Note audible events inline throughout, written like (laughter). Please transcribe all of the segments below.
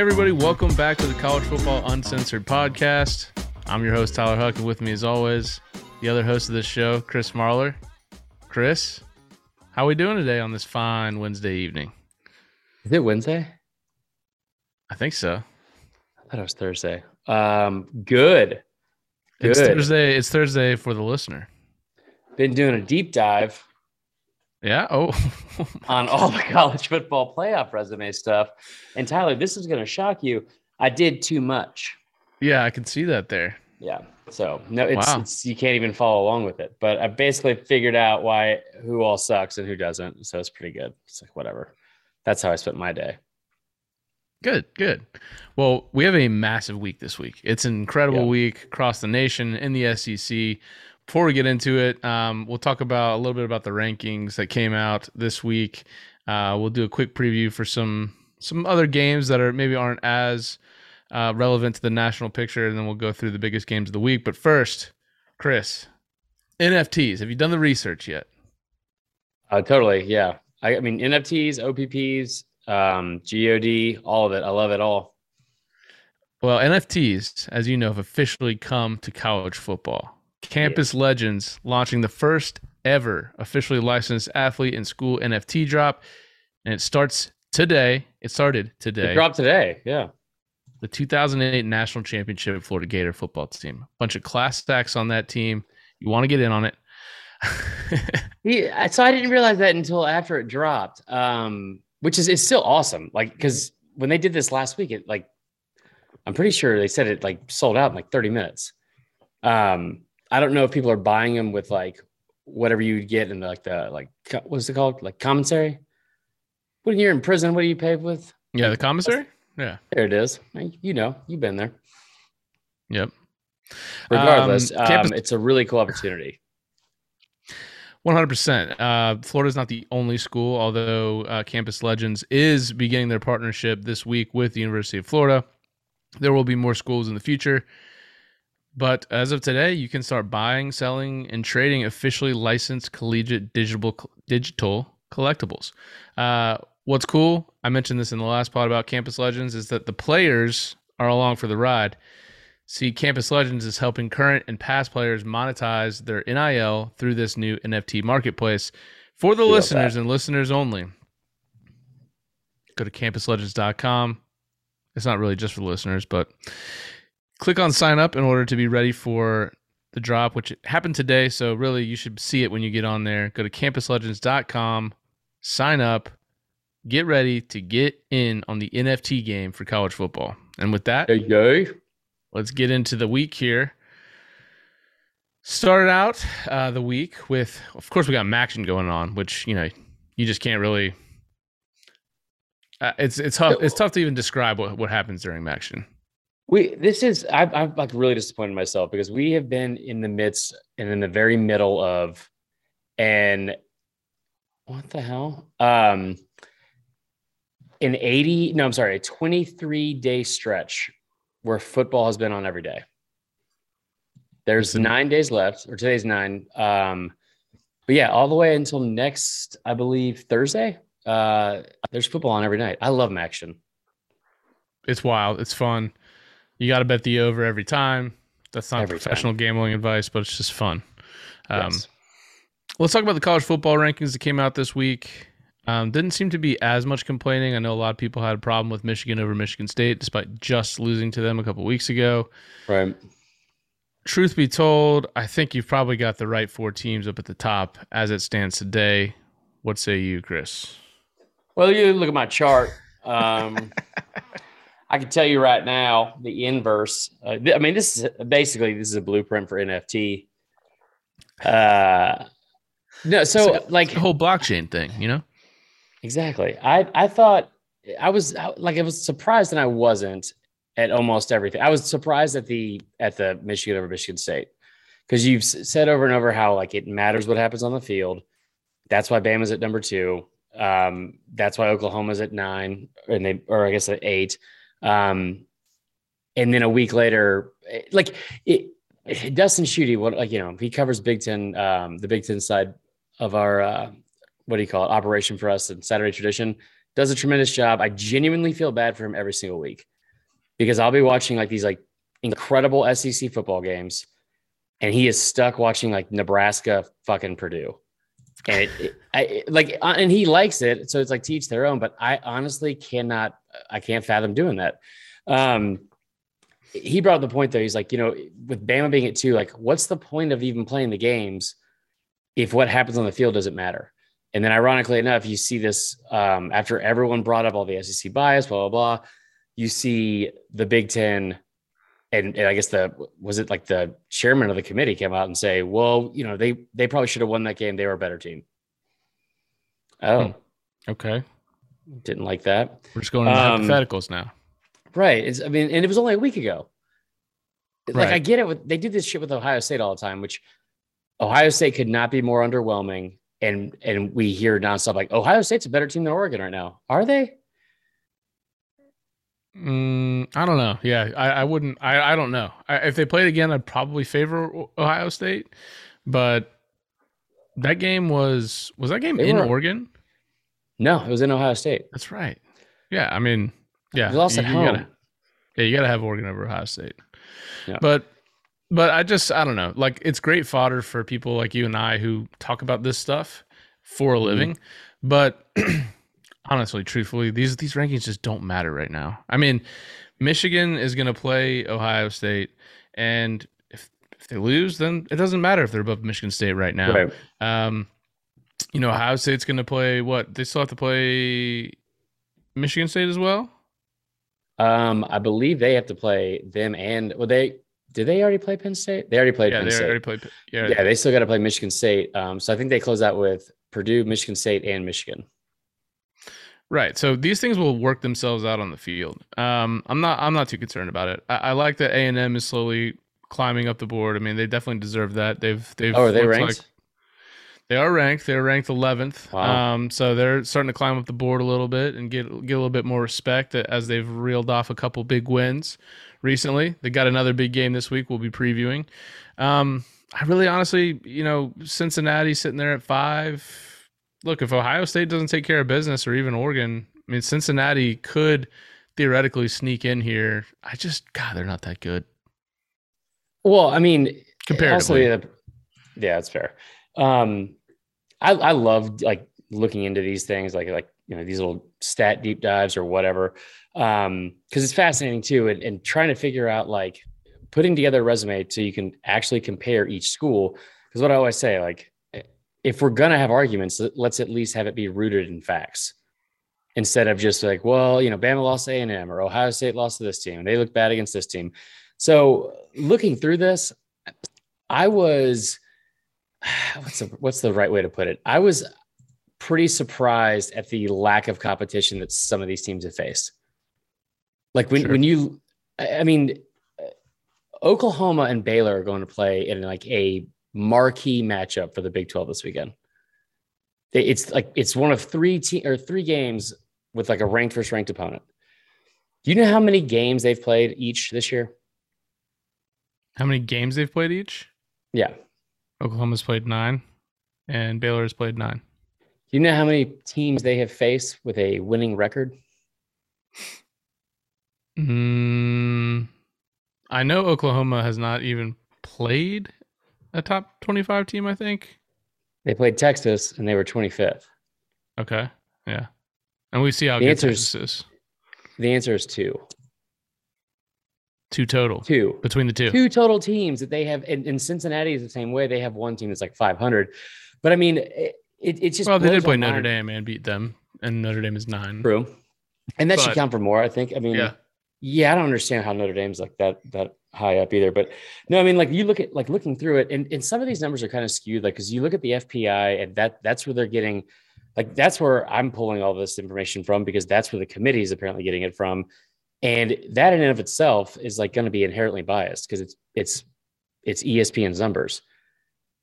everybody, welcome back to the College Football Uncensored podcast. I'm your host, Tyler Huck, and with me, as always, the other host of this show, Chris Marler. Chris, how are we doing today on this fine Wednesday evening? Is it Wednesday? I think so. I thought it was Thursday. Um, good. Good. It's Thursday. It's Thursday for the listener. Been doing a deep dive Yeah. Oh, (laughs) on all the college football playoff resume stuff. And Tyler, this is going to shock you. I did too much. yeah. I can see that there. Yeah. So no, it's, Wow. it's you can't even follow along with it. But I basically figured out why who all sucks and who doesn't. So it's pretty good. It's like whatever. That's how I spent my day. Good, good. Well, we have a massive week this week. It's an incredible Yeah. week across the nation in the SEC. Before we get into it, um, we'll talk about a little bit about the rankings that came out this week. Uh, we'll do a quick preview for some some other games that are maybe aren't as uh, relevant to the national picture, and then we'll go through the biggest games of the week. But first, Chris, NFTs. Have you done the research yet? Uh, totally. Yeah. I, I mean, NFTs, OPPs, um, GOD, all of it. I love it all. Well, NFTs, as you know, have officially come to college football. Campus Legends launching the first ever officially licensed athlete and school NFT drop. And it starts today. It started today. It dropped today. Yeah. the 2008 National Championship Florida Gator football team. Bunch of class stacks on that team. You want to get in on it. (laughs) Yeah, so I didn't realize that until after it dropped. Um, which is it's still awesome. Like because when they did this last week, it like I'm pretty sure they said it like sold out in like 30 minutes. Um, I don't know if people are buying them with like whatever you get in like the like what's it called like commissary. When you're in prison, what do you pay with? yeah, the commissary? Yeah. There it is. You know, you've been there. Yep. Regardless, Um, campus- um, it's a really cool opportunity. One hundred percent. Florida is not the only school, although uh, Campus Legends is beginning their partnership this week with the University of Florida. There will be more schools in the future, but as of today, you can start buying, selling, and trading officially licensed collegiate digital digital collectibles. Uh, what's cool? I mentioned this in the last pod about Campus Legends is that the players are along for the ride. See, Campus Legends is helping current and past players monetize their NIL through this new NFT marketplace for the listeners that. and listeners only. Go to campuslegends.com. It's not really just for listeners, but click on sign up in order to be ready for the drop, which happened today. So, really, you should see it when you get on there. Go to campuslegends.com, sign up, get ready to get in on the NFT game for college football. And with that, There you go. let's get into the week here. Started out uh, the week with, of course, we got MACtion going on, which you know you just can't really. Uh, it's it's tough. It's tough to even describe what, what happens during MACtion. We this is I've, I'm like really disappointed myself because we have been in the midst and in the very middle of and what the hell um an 80 no I'm sorry a 23 day stretch where football has been on every day. There's nine days left or today's nine um but yeah all the way until next I believe Thursday uh there's football on every night. I love action. It's wild. It's fun. You got to bet the over every time. That's not Every time. professional gambling advice, but it's just fun. Um, Yes. Let's talk about the college football rankings that came out this week. Um, didn't seem to be as much complaining. I know a lot of people had a problem with Michigan over Michigan State, despite just losing to them a couple weeks ago. Right. Truth be told, I think you've probably got the right four teams up at the top as it stands today. What say you, Chris? Well, you look at my chart. Um, (laughs) I can tell you right now the inverse. Uh, I mean, this is basically this is a blueprint for NFT. Uh, no, so like The whole blockchain thing, you know? exactly. I I thought I was like I was surprised and I wasn't at almost everything. I was surprised at the at the Michigan over Michigan State because you've said over and over how like it matters what happens on the field. That's why Bama's at number two. Um, that's why Oklahoma's at nine, and they or I guess at eight. Um, and then a week later, like it, it Dustin Schutte, what like you know, he covers Big Ten, um, the Big Ten side of our uh, what do you call it, operation for us and Saturday tradition. Does a tremendous job. I genuinely feel bad for him every single week. because I'll be watching like these like incredible SEC football games, and he is stuck watching like Nebraska fucking Purdue, and it, it, I, like uh, and he likes it, so it's like teach their own. But I honestly cannot, I can't fathom doing that. Um, he brought the point though. He's like, you know, with Bama being at two, like, what's the point of even playing the games if what happens on the field doesn't matter? And then, ironically enough, you see this um, after everyone brought up all the SEC bias, blah blah blah. You see the Big Ten, and, and I guess the was it like the chairman of the committee came out and say, "Well, you know, they they probably should have won that game. They were a better team." Oh, Hmm. Okay. didn't like that. We're just going into Um, hypotheticals now. Right. It's, I mean, and it was only a week ago. Like Right. I get it. With, they do this shit with Ohio State all the time, which Ohio State could not be more underwhelming. And and we hear nonstop like Ohio State's a better team than Oregon right now. Are they? Mm, I don't know. Yeah, I, I wouldn't. I, I don't know. I, if they played again, I'd probably favor Ohio State. But that game was was that game They in were- Oregon? No, it was in Ohio State. That's right. Yeah, I mean, yeah, also you- at you home. gotta- yeah, you got to have Oregon over Ohio State. Yeah. But but I just I don't know. Like it's great fodder for people like you and I who talk about this stuff for a Mhm. living. But (clears throat) honestly, truthfully, these these rankings just don't matter right now. I mean, Michigan is going to play Ohio State, and if if they lose, then it doesn't matter if they're above Michigan State right now. Right. Um, you know, Ohio State's going to play what? They still have to play Michigan State as well. Um, I believe they have to play them and well, they did they already play Penn State? They already played yeah, Penn they State. already played. Yeah, yeah, they still got to play Michigan State. Um, so I think they close out with Purdue, Michigan State, and Michigan. Right. So these things will work themselves out on the field. Um, I'm not. I'm not too concerned about it. I, I like that A and M is slowly climbing up the board. I mean, they definitely deserve that. They've they've. Oh, are they ranked? like- they are ranked. They're ranked 11th. Wow. Um, so they're starting to climb up the board a little bit and get get a little bit more respect as they've reeled off a couple big wins recently. They got another big game this week. We'll be previewing. Um, I really, honestly, you know, Cincinnati sitting there at five. Look, if Ohio State doesn't take care of business, or even Oregon, I mean, Cincinnati could theoretically sneak in here. I just, God, they're not that good Well, I mean, comparatively. Also, yeah, that's fair. Um, I I love like looking into these things, like like you know these little stat deep dives or whatever, um, because it's fascinating too, and, and trying to figure out like putting together a resume so you can actually compare each school. Because what I always say, like, if we're gonna have arguments, let- let's at least have it be rooted in facts. Instead of just like, well, you know, Bama lost to A&M or Ohio State lost to this team, and they look bad against this team. So looking through this, I was (sighs) what's the what's the right way to put it? I was pretty surprised at the lack of competition that some of these teams have faced. Like when Sure. when you, I mean, Oklahoma and Baylor are going to play in like a marquee matchup for the Big Twelve this weekend. It's like it's one of three te- or three games with like a ranked versus ranked opponent. Do you know how many games they've played each this year? How many games they've played each? Yeah. Oklahoma's played nine, and Baylor has played nine. Do you know how many teams they have faced with a winning record? Mm, I know Oklahoma has not even played a top 25 team, I think. They played Texas and they were 25th. Okay. Yeah. And we see how The good Texas is. The answer is two. Two total Two. between the two. Two total teams that they have. And, and Cincinnati is the same way. They have one team that's like 500. But I mean, it, it, it just. well, they did play Notre. Dame and beat them, and Notre Dame is nine. True. And that should count for more, I think. I mean, Yeah. Yeah, I don't understand how Notre Dame's like that that high up either. But no, I mean, like you look at like looking through it, and, and some of these numbers are kind of skewed. Like because you look at the FPI, and that that's where they're getting, like that's where I'm pulling all this information from because that's where the committee is apparently getting it from, and that in and of itself is like going to be inherently biased because it's it's it's ESPN's numbers.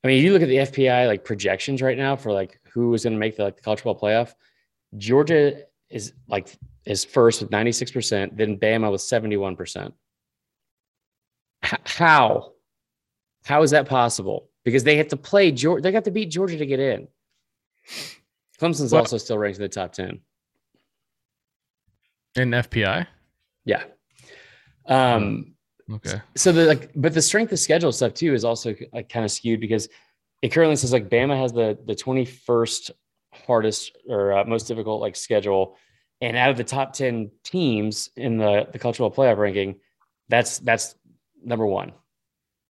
I mean, you look at the FPI like projections right now for like who is going to make the, like, the college football playoff. Georgia is like is first with 96%, then Bama with 71%. H- how? How is that possible? Because they have to play Georgia, they got to beat Georgia to get in. Clemson's Well- also still ranked in the top 10. In FPI. Yeah. Um, Okay. so the like, but the strength of schedule stuff too is also like kind of skewed because it currently says like Bama has the the 21st hardest or uh, most difficult like schedule, and out of the top 10 teams in the the cultural playoff ranking, that's that's number one.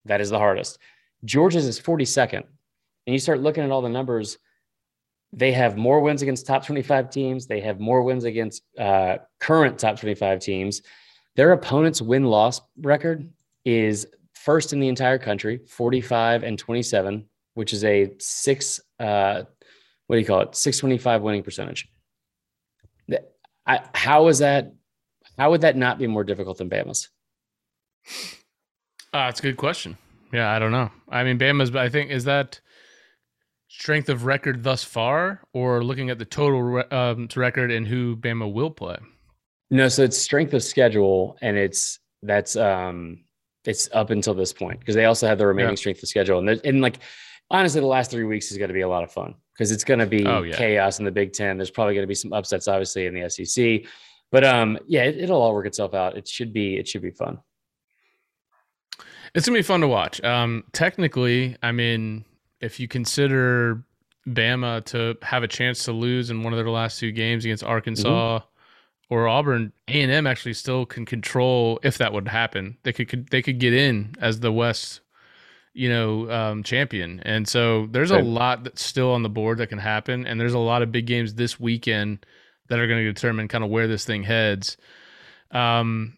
That is the hardest. Georgia's is 42nd, and you start looking at all the numbers. They have more wins against top 25 teams. They have more wins against uh, current top 25 teams. Their opponent's win loss record is first in the entire country, 45 and 27, which is a six, uh, what do you call it? 625 winning percentage. I, how is that? How would that not be more difficult than Bama's? Uh, that's a good question. Yeah, I don't know. I mean, Bama's, but I think, is that strength of record thus far, or looking at the total re- um, record and who Bama will play? No, so it's strength of schedule, and it's that's um it's up until this point because they also have the remaining Yeah. strength of schedule, and and like honestly, the last three weeks is going to be a lot of fun because it's going to be Oh, yeah. chaos in the Big Ten. There's probably going to be some upsets, obviously, in the SEC, but um yeah, it, it'll all work itself out. It should be it should be fun. It's gonna be fun to watch. Um, technically, I mean, if you consider Bama to have a chance to lose in one of their last two games against Arkansas or Auburn, A and M actually still can control if that would happen. They could, could they could get in as the West, you know, um, champion. And so there's a lot that's still on the board that can happen, and there's a lot of big games this weekend that are going to determine kind of where this thing heads. Um,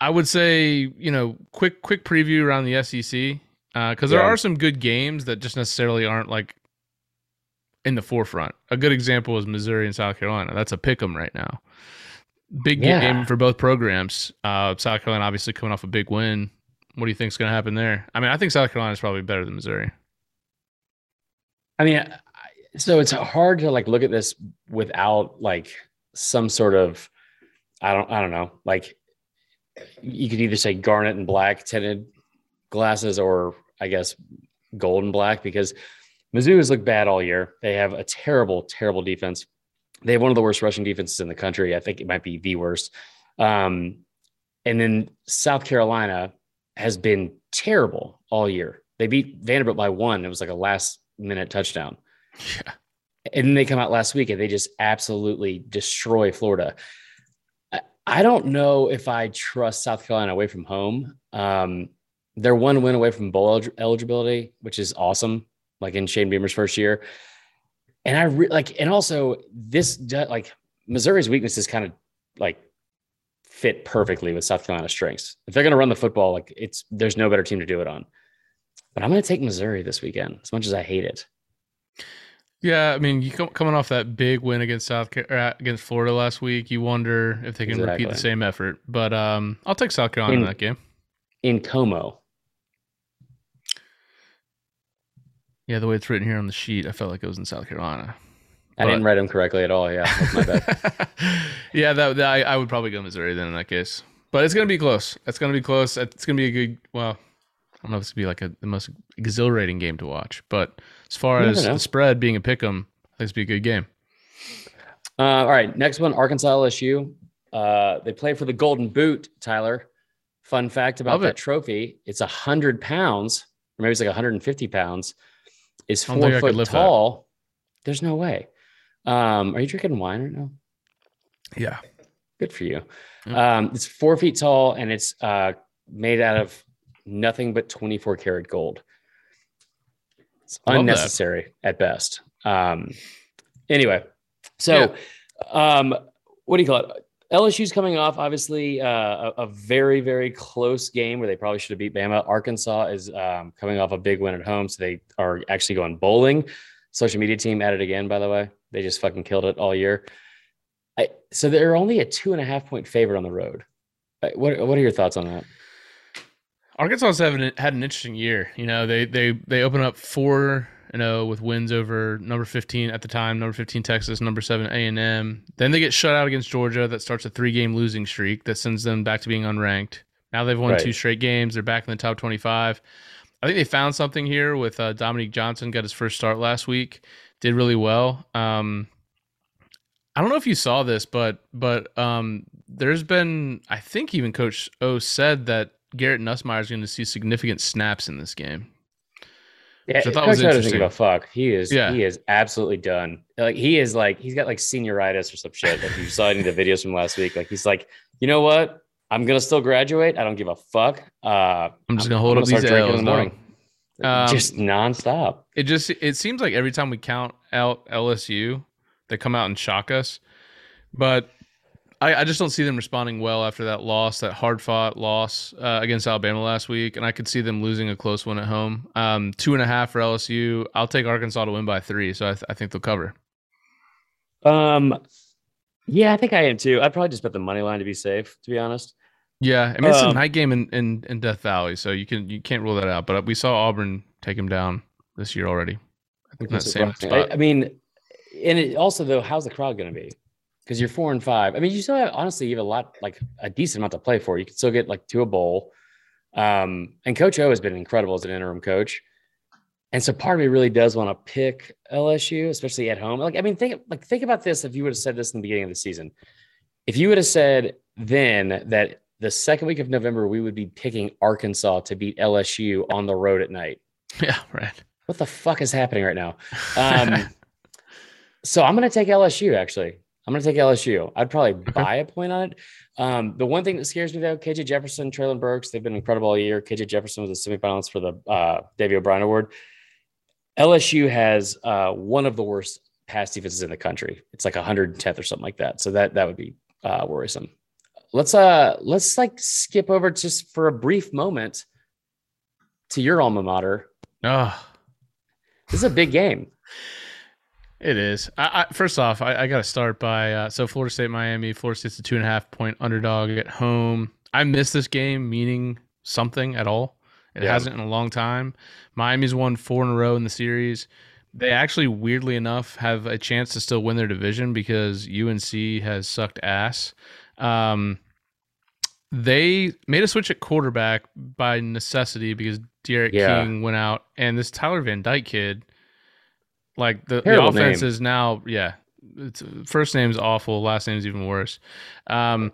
I would say, you know, quick quick preview around the SEC because there Yeah. are some good games that just necessarily aren't like in the forefront. A good example is Missouri and South Carolina. That's a pick 'em right now. Big Yeah. game for both programs. Uh, South Carolina obviously coming off a big win. What do you think is going to happen there? I mean, I think South Carolina is probably better than Missouri. I mean, so it's hard to like look at this without like some sort of, I don't, I don't know, like you could either say garnet and black tinted glasses or I guess gold and black because Mizzou has looked bad all year. They have a terrible, terrible defense. They have one of the worst rushing defenses in the country. I think it might be the worst. Um, and then South Carolina has been terrible all year. They beat Vanderbilt by one. It was like a last minute touchdown. Yeah. And then they come out last week and they just absolutely destroy Florida. I- don't know if I trust South Carolina away from home. Um, they're one win away from bowl eligibility, which is awesome. Like in Shane Beamer's first year, and I re- like, and also this like Missouri's weakness is kind of like fit perfectly with South Carolina's strengths. If they're going to run the football, like it's there's no better team to do it on. But I'm going to take Missouri this weekend, as much as I hate it. Yeah, I mean, you come, coming off that big win against South uh, against Florida last week, you wonder if they can repeat the same effort. But um, I'll take South Carolina in In- that game. In CoMo, Yeah, the way it's written here on the sheet, I felt like it was in South Carolina. I didn't write them correctly at all. Yeah, that's my bad. (laughs) yeah, that, that I, I would probably go Missouri then in that case. But it's gonna be close. It's gonna be close. It's gonna be a good. Well, I don't know if it's gonna be like a, the most exhilarating game to watch. But as far as know. the spread being a pick 'em, I think it's be a good game. Uh, all right, next one, Arkansas LSU. Uh, they play for the Golden Boot. Tyler, fun fact about Love that it. trophy: it's a hundred pounds, or maybe it's like 150 pounds. Is I don't think four foot lift that. tall. There's no way. Um, are you drinking wine right now? Yeah. Good for you. Yeah. Um, it's four feet tall and it's uh, made out of nothing but 24 karat gold. It's Love that. unnecessary at best. Um, anyway, so um, what do you call it? LSU's coming off obviously uh, a, a very very close game where they probably should have beat Bama. Arkansas is um, coming off a big win at home, so they are actually going bowling. Social media team at it again, by the way. They just fucking killed it all year. I, so they're only a two and a half point favorite on the road. What what are your thoughts on that? Arkansas have an, had an interesting year. You know, they they they open up four and zero with wins over number fifteen at the time, number fifteen Texas, number seven A and M. Then they get shut out against Georgia. That starts a three game losing streak that sends them back to being unranked. Now they've won Right. two straight games. They're back in the top twenty five. I think they found something here with uh, Dominique Johnson. Got his first start last week. Did really well. Um, I don't know if you saw this, but but um, there's been I think even Coach O said that Garrett Nussmeier is going to see significant snaps in this game. Yeah, I thought Coach was O doesn't interesting. give a fuck. He is Yeah. he is absolutely done. Like he is like he's got like senioritis or some shit. If you saw any of the videos from last week, like he's like, you know what? I'm gonna still graduate. I don't give a fuck. Uh, I'm just gonna hold up start these L's. in the morning. Um, just nonstop. It just it seems like every time we count out LSU, they come out and shock us. But I, I just don't see them responding well after that loss, that hard fought loss uh, against Alabama last week, and I could see them losing a close one at home. Um, two and a half for LSU. I'll take Arkansas to win by three, so I, th- I think they'll cover. Um, yeah, I think I am too. I'd probably just bet the money line to be safe. To be honest. Yeah, I mean it's a Um, night game in, in, in Death Valley, so you can you can't rule that out. But we saw Auburn take him down this year already. I think in that same spot. I, I mean, and it also though, how's the crowd going to be? Because you're four and five. I mean, you still have honestly, you have a lot, like a decent amount to play for. You can still get like to a bowl. Um, and Coach O has been incredible as an interim coach. And so part of me really does want to pick LSU, especially at home. Like, I mean, think like think about this if you would have said this in the beginning of the season. If you would have said then that the second week of November we would be picking Arkansas to beat LSU on the road at night. (laughs) yeah, right. What the fuck is happening right now? (laughs) Um, so I'm going to take LSU. Actually, I'm going to take LSU. I'd probably buy a point on it. Um, the one thing that scares me though, KJ Jefferson, Treylon Burks, they've been incredible all year. KJ Jefferson was a semifinalist for the uh, Davy O'Brien Award. LSU has uh, one of the worst pass defenses in the country. It's like 110th or something like that. So that that would be uh, worrisome. Let's uh let's like skip over just for a brief moment to your alma mater. oh, This is a big game. It is. I, I, first off, I, I got to start by uh, so Florida State, Miami. Florida State's a two and a half point underdog at home. I missed this game, meaning something at all. It Yeah. hasn't in a long time. Miami's won four in a row in the series. They actually, weirdly enough, have a chance to still win their division because UNC has sucked ass. Um, they made a switch at quarterback by necessity because D'Eriq Yeah. King went out, and this Tyler Van Dyke kid, like the, the offense name. is now, yeah, it's, first name's awful, last name's even worse. Um,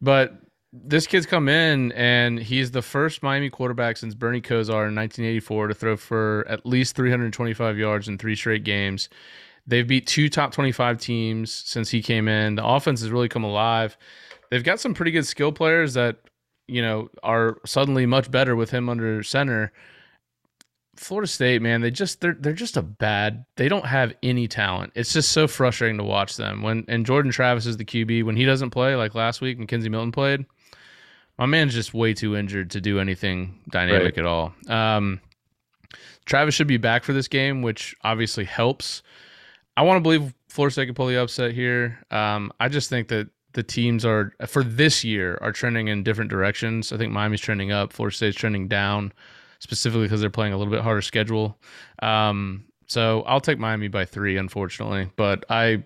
but this kid's come in and he's the first Miami quarterback since Bernie Kosar in 1984 to throw for at least 325 yards in three straight games. They've beat two top 25 teams since he came in. The offense has really come alive. They've got some pretty good skill players that, you know, are suddenly much better with him under center. Florida State, man, they just they're they're just a bad. They don't have any talent. It's just so frustrating to watch them. When and Jordan Travis is the QB when he doesn't play like last week, McKenzie Milton played. My man's just way too injured to do anything dynamic Right. at all. Um, Travis should be back for this game, which obviously helps. I want to believe Florida State could pull the upset here. Um, I just think that the teams are for this year are trending in different directions. I think Miami's trending up, Florida State's trending down, specifically because they're playing a little bit harder schedule. Um, so I'll take Miami by three, unfortunately, but I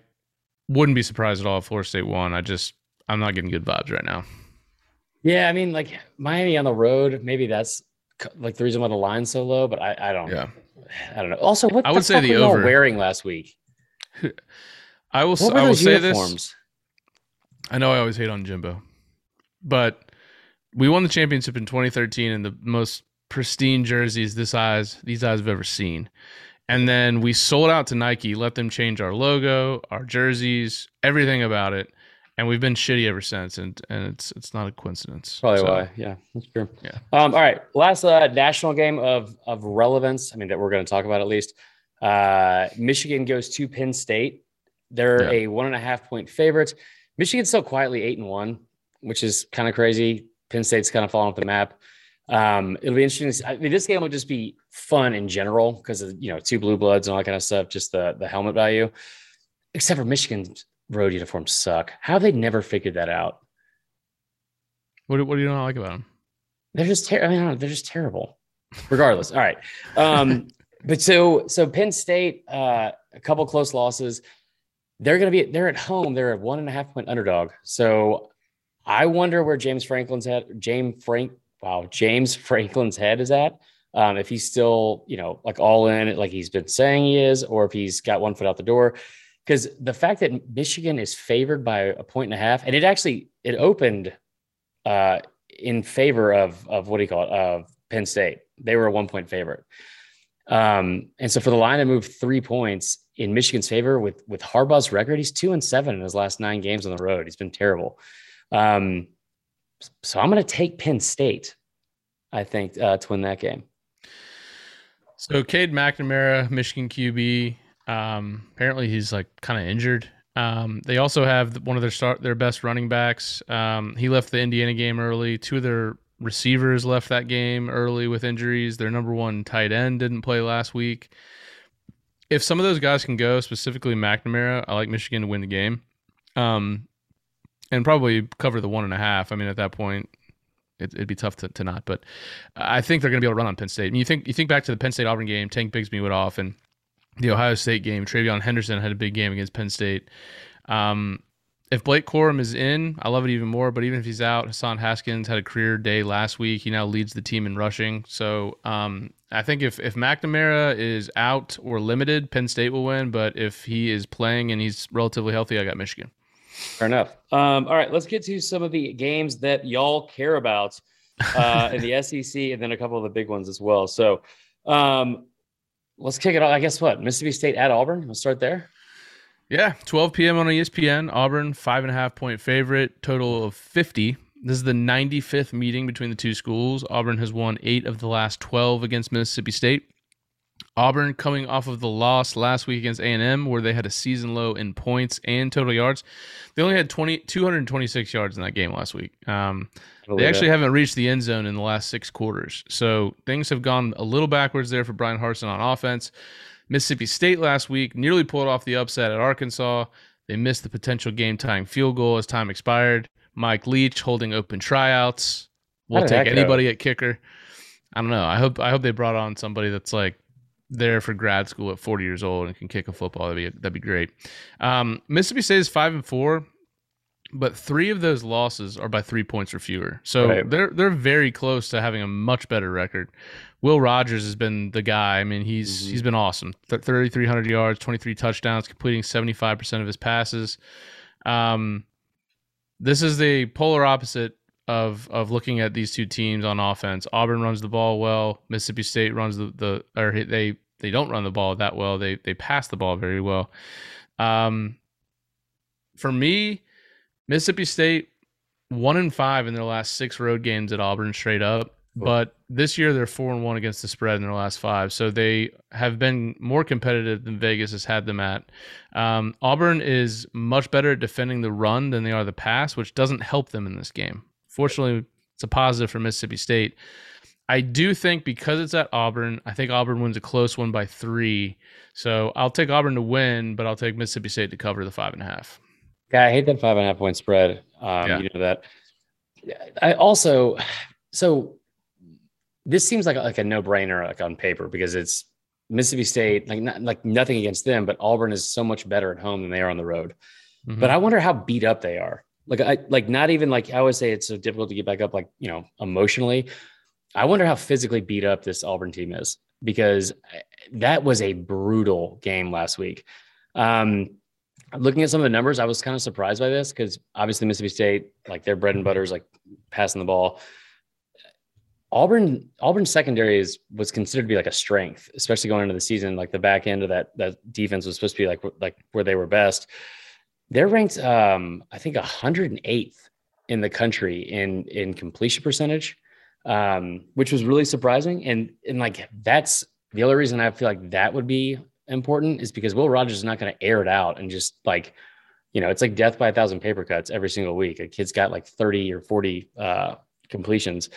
wouldn't be surprised at all if Florida State won. I just I'm not getting good vibes right now. Yeah, I mean, like Miami on the road, maybe that's like the reason why the line's so low. But I, I don't, Yeah, I don't know. Also, what I the would say fuck the were over. wearing last week? (laughs) I will. I will say this. I know I always hate on Jimbo, but we won the championship in 2013 in the most pristine jerseys this eyes these eyes have ever seen. And then we sold out to Nike, let them change our logo, our jerseys, everything about it, and we've been shitty ever since. And and it's it's not a coincidence. Probably So, why. Yeah, that's true. Yeah. Um, all right. Last uh, national game of of relevance. I mean, that we're going to talk about at least. Uh, Michigan goes to Penn State. They're Yeah. a one and a half point favorite. Michigan's still quietly eight and one, which is kind of crazy. Penn State's kind of falling off the map. Um, it'll be interesting. To see. I mean, this game will just be fun in general because of you know two blue bloods and all that kind of stuff. Just the the helmet value, except for Michigan's road uniforms suck. How have they never figured that out? What do- what do you not like about them? They're just ter- I mean, I don't know, they're just terrible. Regardless. All right. Um, (laughs) but so so Penn State, uh, a couple close losses. They're gonna be they're at home, they're a one and a half point underdog. So I wonder where James Franklin's head, James Frank, wow, James Franklin's head is at. Um, if he's still, you know, like all in, like he's been saying he is, or if he's got one foot out the door. because the fact that Michigan is favored by a point and a half, and it actually it opened uh, in favor of of what do you call it of Penn State. They were a one point favorite, um, and so for the line to move three points in Michigan's favor with with Harbaugh's record, he's two and seven in his last nine games on the road. He's been terrible. Um, so I'm going to take Penn State. I think uh, to win that game. So Cade McNamara, Michigan QB. Um, apparently he's like kind of injured. Um, they also have one of their start their best running backs. Um, he left the Indiana game early. Two of their receivers left that game early with injuries. Their number one tight end didn't play last week. If some of those guys can go, specifically McNamara, I like Michigan to win the game. Um, and probably cover the one and a half. I mean, at that point, it, would be tough to, to not. But I think they're going to be able to run on Penn State. I mean, you think you think back to the Penn State Auburn game, Tank Bigsby went off, and the Ohio State game, TreVeyon Henderson had a big game against Penn State. Um, if Blake Corum is in, I love it even more. But even if he's out, Hassan Haskins had a career day last week. He now leads the team in rushing. So um, I think if if McNamara is out or limited, Penn State will win. But if he is playing and he's relatively healthy, I got Michigan. Fair enough. Um, all right, let's get to some of the games that y'all care about uh, in the (laughs) SEC, and then a couple of the big ones as well. So um, let's kick it off. I guess what Mississippi State at Auburn. Let's start there. Yeah, 12 p.m. on ESPN. Auburn, five and a half point favorite, total of 50. This is the 95th meeting between the two schools. Auburn has won eight of the last 12 against Mississippi State. Auburn coming off of the loss last week against A&M where they had a season low in points and total yards. They only had 20, 226 yards in that game last week. Um, they actually that. haven't reached the end zone in the last six quarters. So things have gone a little backwards there for Bryan Harsin on offense. Mississippi State last week nearly pulled off the upset at Arkansas. They missed the potential game tying field goal as time expired. Mike Leach holding open tryouts. We'll take anybody at kicker. I don't know. I hope I hope they brought on somebody that's like there for grad school at 40 years old and can kick a football. That'd be that'd be great. Um, Mississippi State is five and four, but three of those losses are by three points or fewer. So right. they're they're very close to having a much better record. Will Rogers has been the guy. I mean, he's mm-hmm. he's been awesome. 3,300 yards, 23 touchdowns, completing 75 percent of his passes. Um, this is the polar opposite of of looking at these two teams on offense. Auburn runs the ball well. Mississippi State runs the, the or they they don't run the ball that well. They they pass the ball very well. Um, for me, Mississippi State one and five in their last six road games at Auburn straight up. But this year they're four and one against the spread in their last five, so they have been more competitive than Vegas has had them at. Um, Auburn is much better at defending the run than they are the pass, which doesn't help them in this game. Fortunately, it's a positive for Mississippi State. I do think because it's at Auburn, I think Auburn wins a close one by three. So I'll take Auburn to win, but I'll take Mississippi State to cover the five and a half. Yeah, I hate that five and a half point spread. Um, yeah. You know that. I also, so this seems like a, like a no brainer, like on paper, because it's Mississippi State. Like not, like nothing against them, but Auburn is so much better at home than they are on the road. Mm-hmm. But I wonder how beat up they are. Like I like not even like I always say it's so difficult to get back up like you know emotionally. I wonder how physically beat up this Auburn team is because that was a brutal game last week. Um, looking at some of the numbers, I was kind of surprised by this because obviously Mississippi State, like their bread and butter is like passing the ball. Auburn, Auburn secondary was considered to be like a strength, especially going into the season. Like the back end of that that defense was supposed to be like like where they were best. They're ranked, um, I think, 108th in the country in in completion percentage, um, which was really surprising. And and like that's the other reason I feel like that would be important is because Will Rogers is not going to air it out and just like, you know, it's like death by a thousand paper cuts every single week. A kid's got like 30 or 40 uh, completions.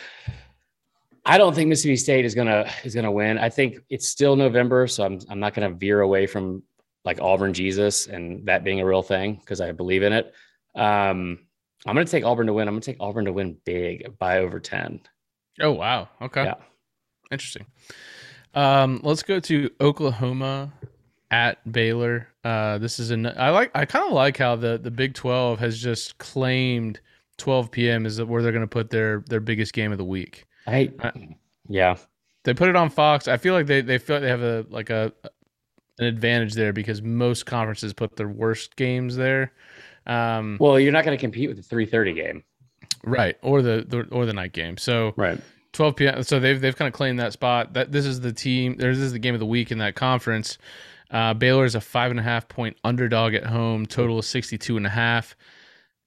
I don't think Mississippi State is gonna is gonna win. I think it's still November, so I'm I'm not gonna veer away from like Auburn Jesus and that being a real thing because I believe in it. Um, I'm going to take Auburn to win. I'm going to take Auburn to win big by over 10. Oh, wow. Okay. Yeah. Interesting. Um, let's go to Oklahoma at Baylor. Uh, this is an I like I kind of like how the the Big 12 has just claimed 12 p.m. is where they're going to put their their biggest game of the week. I uh, yeah. They put it on Fox. I feel like they they feel like they have a like a an advantage there because most conferences put their worst games there. Um, well, you're not going to compete with the 3:30 game, right? Or the, the or the night game. So right. 12 p.m. So they've they've kind of claimed that spot. That this is the team. This is the game of the week in that conference. Uh, Baylor is a five and a half point underdog at home. Total is 62 and a half.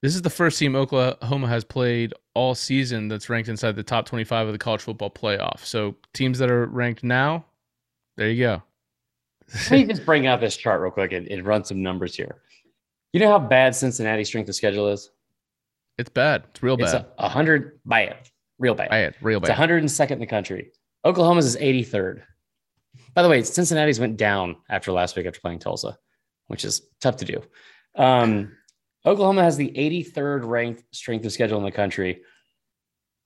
This is the first team Oklahoma has played all season that's ranked inside the top 25 of the college football playoff. So teams that are ranked now, there you go. Let me (laughs) just bring out this chart real quick and, and run some numbers here. You know how bad Cincinnati strength of schedule is? It's bad. It's real bad. It's a hundred bad, real bad. Bad, real bad. It's 102nd in the country. Oklahoma's is 83rd. By the way, Cincinnati's went down after last week after playing Tulsa, which is tough to do. Um, Oklahoma has the 83rd ranked strength of schedule in the country.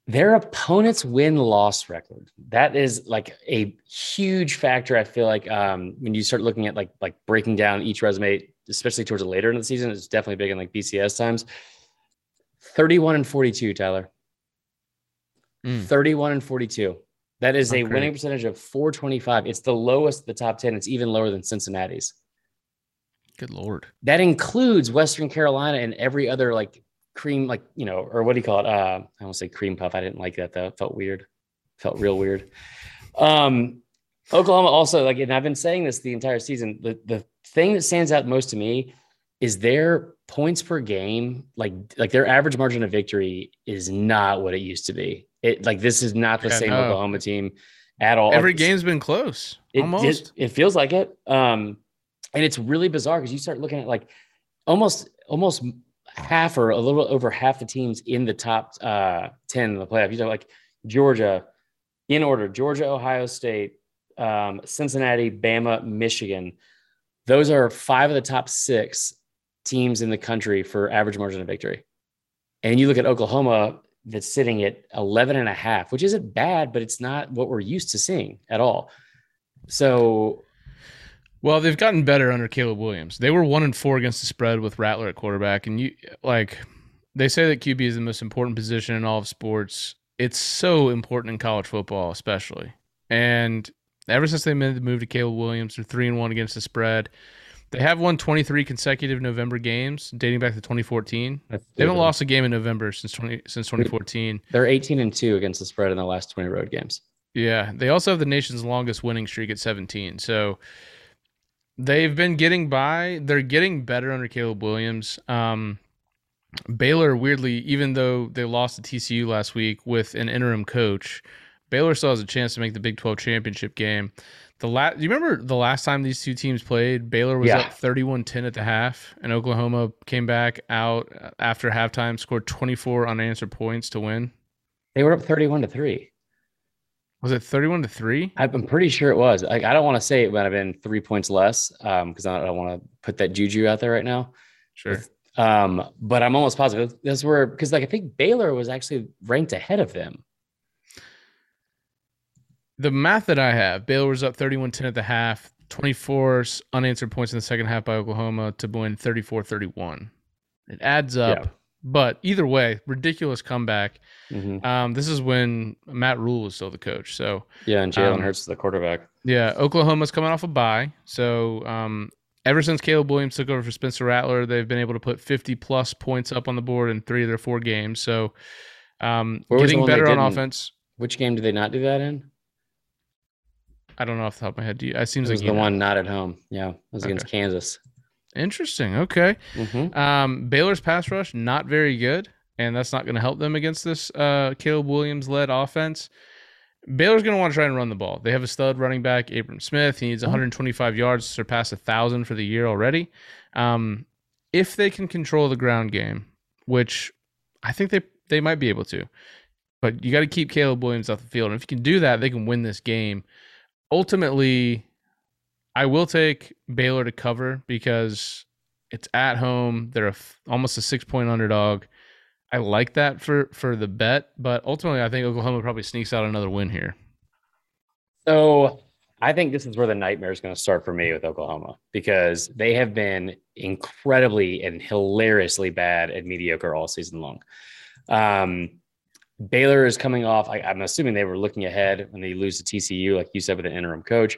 Their opponent's win loss record. That is like a huge factor. I feel like um, when you start looking at like like breaking down each resume, especially towards the later in the season, it's definitely big in like BCS times. 31 and 42, Tyler. Mm. 31 and 42. That is a winning percentage of 425. It's the lowest the top 10. It's even lower than Cincinnati's. Good lord. That includes Western Carolina and every other like cream, like you know, or what do you call it? Uh, I won't say cream puff. I didn't like that though. It felt weird. Felt real weird. Um, Oklahoma also like, and I've been saying this the entire season. The the thing that stands out most to me is their points per game. Like like their average margin of victory is not what it used to be. It like this is not the yeah, same no. Oklahoma team at all. Every game's been close. It, almost. It, it feels like it. Um, and it's really bizarre because you start looking at like almost almost half or a little over half the teams in the top uh, 10 in the playoff. You know, like Georgia in order, Georgia, Ohio State, um, Cincinnati, Bama, Michigan. Those are five of the top six teams in the country for average margin of victory. And you look at Oklahoma, that's sitting at 11 and a half, which isn't bad, but it's not what we're used to seeing at all. So well, they've gotten better under Caleb Williams. They were one and four against the spread with Rattler at quarterback, and you like they say that QB is the most important position in all of sports. It's so important in college football, especially. And ever since they made the move to Caleb Williams, they're three and one against the spread. They have won 23 consecutive November games dating back to 2014. That's they haven't lost a game in November since 20 since 2014. They're 18 and 2 against the spread in the last 20 road games. Yeah, they also have the nation's longest winning streak at 17. So They've been getting by. They're getting better under Caleb Williams. Um, Baylor, weirdly, even though they lost to TCU last week with an interim coach, Baylor still has a chance to make the Big 12 championship game. The last, you remember the last time these two teams played? Baylor was yeah. up 31-10 at the half, and Oklahoma came back out after halftime, scored 24 unanswered points to win. They were up 31 to 3. Was it 31 to 3? I'm pretty sure it was. Like, I don't want to say it might have been three points less because um, I don't want to put that juju out there right now. Sure. Um, but I'm almost positive that's where because like I think Baylor was actually ranked ahead of them. The math that I have, Baylor was up 31-10 at the half, 24 unanswered points in the second half by Oklahoma to win 34-31. It adds up. Yeah. But either way, ridiculous comeback. Mm-hmm. Um, this is when Matt Rhule is still the coach. So yeah, and Jalen um, Hurts is the quarterback. Yeah, Oklahoma's coming off a bye. So um, ever since Caleb Williams took over for Spencer Rattler, they've been able to put 50 plus points up on the board in three of their four games. So um, getting better on offense. Which game did they not do that in? I don't know off the top of my head. Do you, it seems it like the know. one not at home. Yeah, it was okay. against Kansas. Interesting. Okay. Mm-hmm. Um, Baylor's pass rush not very good, and that's not going to help them against this uh, Caleb Williams led offense. Baylor's going to want to try and run the ball. They have a stud running back, Abram Smith. He needs 125 yards to surpass a thousand for the year already. Um, if they can control the ground game, which I think they they might be able to, but you got to keep Caleb Williams off the field. And if you can do that, they can win this game. Ultimately, I will take Baylor to cover because it's at home. They're almost a six point underdog. I like that for for the bet, but ultimately, I think Oklahoma probably sneaks out another win here. So I think this is where the nightmare is going to start for me with Oklahoma because they have been incredibly and hilariously bad and mediocre all season long. Um, Baylor is coming off. I, am assuming they were looking ahead when they lose to TCU, like you said, with an interim coach.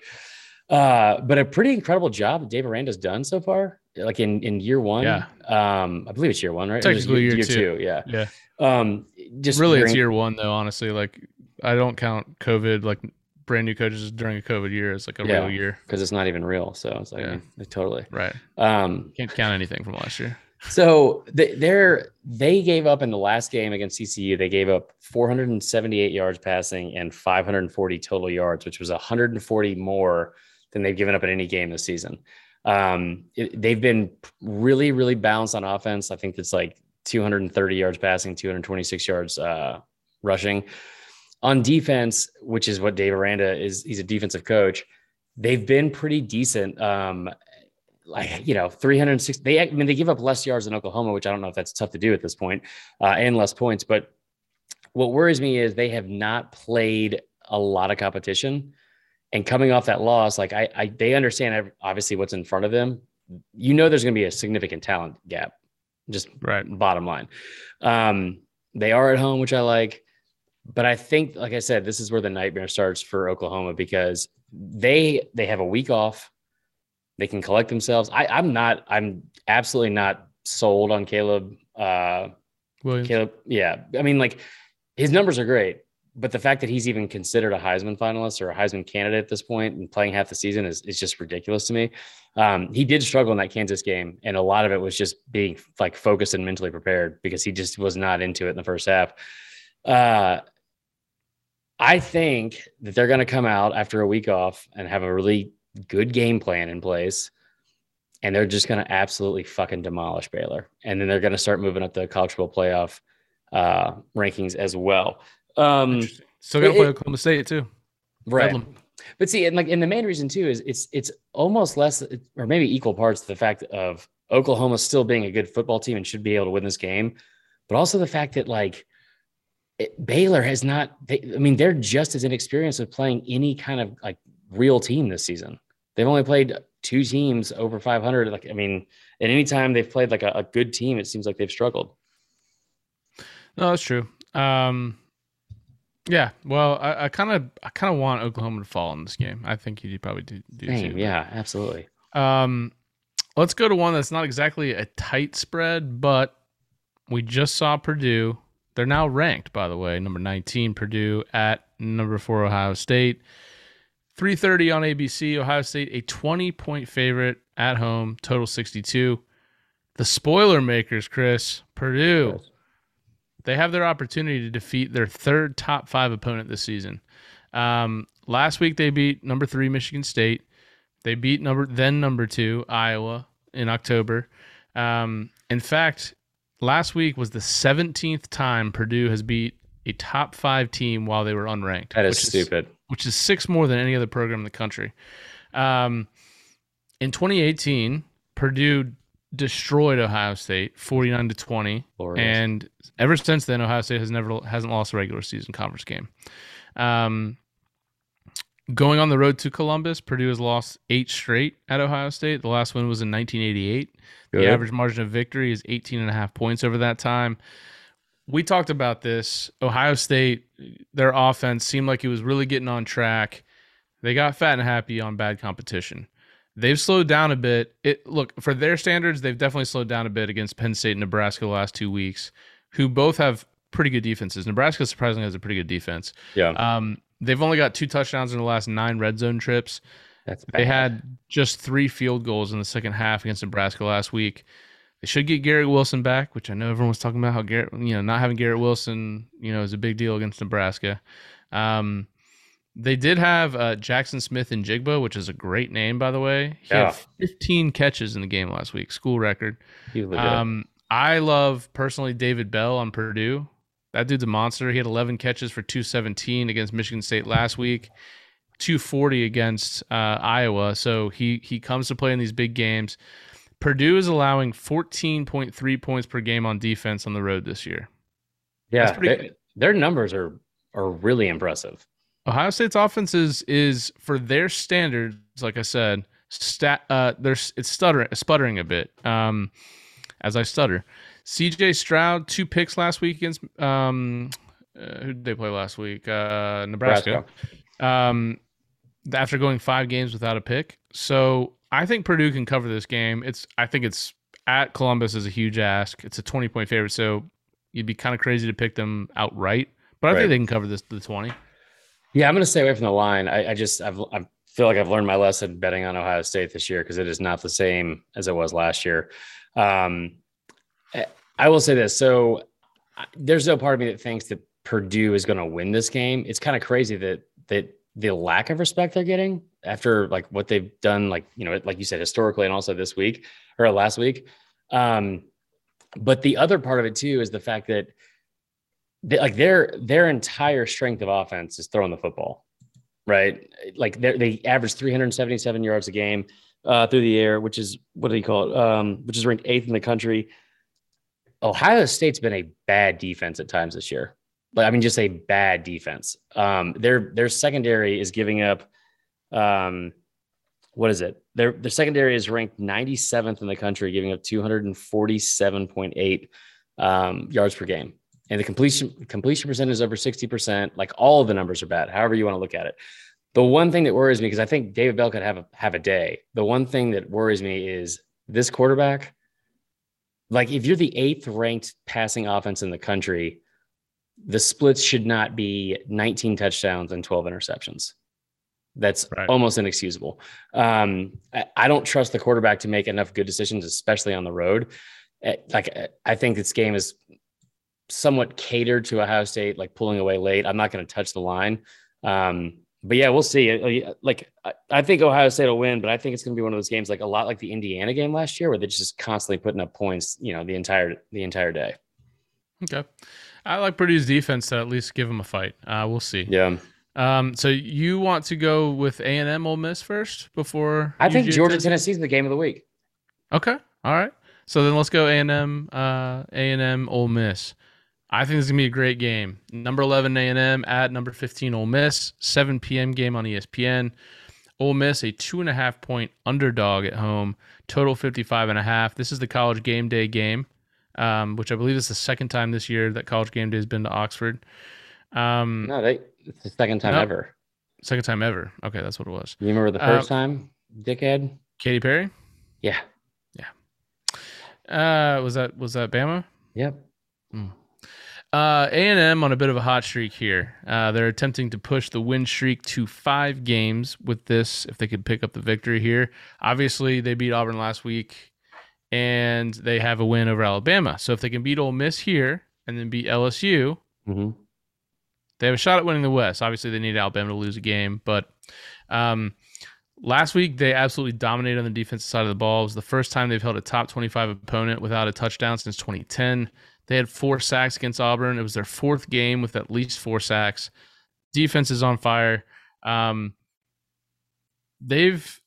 Uh, but a pretty incredible job that Dave Aranda's done so far. Like in in year one, Yeah. Um, I believe it's year one, right? Technically year two. Yeah. Yeah. Um, just really, it's year one though. Honestly, like I don't count COVID like brand new coaches during a COVID year as like a Yeah. real year. because it's not even real. So it's like, Yeah. I mean, totally. Right. Um, Can't count anything from last year. so they, they're they gave up in the last game against TCU. They gave up 478 yards passing and 540 total yards, which was 140 more than they've given up in any game this season. Um, it- they've been really, really balanced on offense. I think it's like 230 yards passing, 226 yards uh, rushing. On defense, which is what Dave Aranda is, he's a defensive coach. They've been pretty decent. Um, like you know 360 they i mean they give up less yards than oklahoma which i don't know if that's tough to do at this point uh, and less points but what worries me is they have not played a lot of competition and coming off that loss like i, I they understand obviously what's in front of them you know there's going to be a significant talent gap just Right. bottom line um they are at home which i like but i think like i said this is where the nightmare starts for oklahoma because they they have a week off they can collect themselves. I, I'm not. I'm absolutely not sold on Caleb. Uh, Williams. Caleb. Yeah, I mean, like his numbers are great, but the fact that he's even considered a Heisman finalist or a Heisman candidate at this point and playing half the season is is just ridiculous to me. Um, he did struggle in that Kansas game, and a lot of it was just being like focused and mentally prepared because he just was not into it in the first half. Uh, I think that they're going to come out after a week off and have a really good game plan in place. And they're just going to absolutely fucking demolish Baylor. And then they're going to start moving up the college football playoff uh, rankings as well. Um. Still got to play it- Oklahoma State too. right. Bedlam. But see, and like, and the main reason too is it's it's almost less or maybe equal parts the fact of Oklahoma still being a good football team and should be able to win this game, but also the fact that like it, Baylor has not. They, I mean, they're just as inexperienced with playing any kind of like real team this season. They've only played two teams over 500. Like, I mean, at any time they've played like a, a good team, it seems like they've struggled. No, that's true. Um, yeah. Well, I kind of, I kind of want Oklahoma to fall in this game. I think you probably do, do Same, too. yeah, absolutely. Um, let's go to one that's not exactly a tight spread, but we just saw Purdue. They're now ranked, by the way, number 19 Purdue at number 4 Ohio State. 3:30 on ABC, Ohio State a 20 point favorite at home, total 62. The spoiler makers, Chris, Purdue. They have their opportunity to defeat their third top 5 opponent this season. Um, last week they beat number 3 Michigan State. They beat number then number two Iowa in October. Um, in fact, last week was the 17th time Purdue has beat a top five team while they were unranked. That is which stupid. which is six more than any other program in the country. Um, in 2018, Purdue destroyed Ohio State 49 to 20, Glorious. and ever since then, Ohio State has never hasn't lost a regular season conference game. Um, going on the road to Columbus, Purdue has lost eight straight at Ohio State. The last one was in 1988. Good. The average margin of victory is 18 and a half points over that time. We talked about this. Ohio State, their offense seemed like it was really getting on track. They got fat and happy on bad competition. They've slowed down a bit. It look for their standards, they've definitely slowed down a bit against Penn State and Nebraska the last two weeks, who both have pretty good defenses. Nebraska surprisingly has a pretty good defense. yeah, Um, they've only got two touchdowns in the last nine red zone trips. that's bad. They had just three field goals in the second half against Nebraska last week. They should get Garrett Wilson back, which I know everyone was talking about how Garrett, you know, not having Garrett Wilson, you know, is a big deal against Nebraska. Um, they did have uh, Jaxon Smith-Njigba, which is a great name, by the way. He Yeah. had 15 catches in the game last week, school record. Um, I love personally David Bell on Purdue. That dude's a monster. He had 11 catches for 217 against Michigan State last week, 240 against uh, Iowa. So he he comes to play in these big games. Purdue is allowing 14.3 points per game on defense on the road this year. yeah, that's pretty they- their numbers are are really impressive. Ohio State's offense is, is for their standards, like I said, stat uh there's it's stuttering sputtering a bit. Um as I stutter. CJ Stroud, two picks last week against um uh, who did they play last week? Uh Nebraska. Um after going five games without a pick. So I think Purdue can cover this game. It's I think it's at Columbus is a huge ask. It's a 20 point favorite, so you'd be kind of crazy to pick them outright. But I Right. think they can cover this the 20. Yeah, I'm going to stay away from the line. I, I just I've, I feel like I've learned my lesson betting on Ohio State this year because it is not the same as it was last year. Um, I- I will say this: so there's no part of me that thinks that Purdue is going to win this game. It's kind of crazy that that the lack of respect they're getting after like what they've done, like you know, like you said, historically, and also this week or last week. Um, but the other part of it too is the fact that they, like their their entire strength of offense is throwing the football, right? Like they average 377 yards a game uh, through the air, which is what do you call it? Um, which is ranked eighth in the country. Ohio State's been a bad defense at times this year. Like I mean, just a bad defense. Um, their their secondary is giving up. Um, what is it? Their their secondary is ranked 97th in the country, giving up 247.8 um, yards per game and the completion completion percentage is over 60%. Like all of the numbers are bad, however you want to look at it. The one thing that worries me, because I think David Bell could have a have a day. The one thing that worries me is this quarterback. Like if you're the eighth ranked passing offense in the country, the splits should not be 19 touchdowns and 12 interceptions. That's Right. almost inexcusable. Um, I, I don't trust the quarterback to make enough good decisions, especially on the road. Eh, Like eh, I think this game is somewhat catered to Ohio State, like pulling away late. I'm not going to touch the line. Um, but yeah, we'll see. Uh, Like I- think Ohio State will win, but I think it's going to be one of those games, like a lot like the Indiana game last year, where they're just constantly putting up points, you know, the entire the entire day. Okay. I like Purdue's defense to at least give them a fight. Uh, we'll see. Yeah, Um, so you want to go with A and M Ole Miss first before? I think Georgia Tennessee? Tennessee's the game of the week. Okay. All right. So then let's go A and M. Uh, A and M Ole Miss. I think this is gonna be a great game. Number eleven A and M at number fifteen Ole Miss. Seven p.m. game on ESPN. Ole Miss a two and a half point underdog at home. Total 55 and a half. This is the college game day game, um, which I believe is the second time this year that college game day has been to Oxford. Um, No, they it's the second time No. ever. second time ever. Okay, that's what it was. You remember the Um, first time, dickhead? Katy Perry. Yeah. Yeah. Uh, was that was that Bama? Yep. Uh, A&M on a bit of a hot streak here. Uh, they're attempting to push the win streak to five games with this, if they could pick up the victory here. Obviously, they beat Auburn last week, and they have a win over Alabama. So if they can beat Ole Miss here and then beat LSU, hmm they have a shot at winning the West. Obviously, they need Alabama to lose a game, but um, last week they absolutely dominated on the defensive side of the ball. It was the first time they've held a top 25 opponent without a touchdown since 2010. They had four sacks against Auburn. It was their fourth game with at least four sacks. Defense is on fire. Um, they've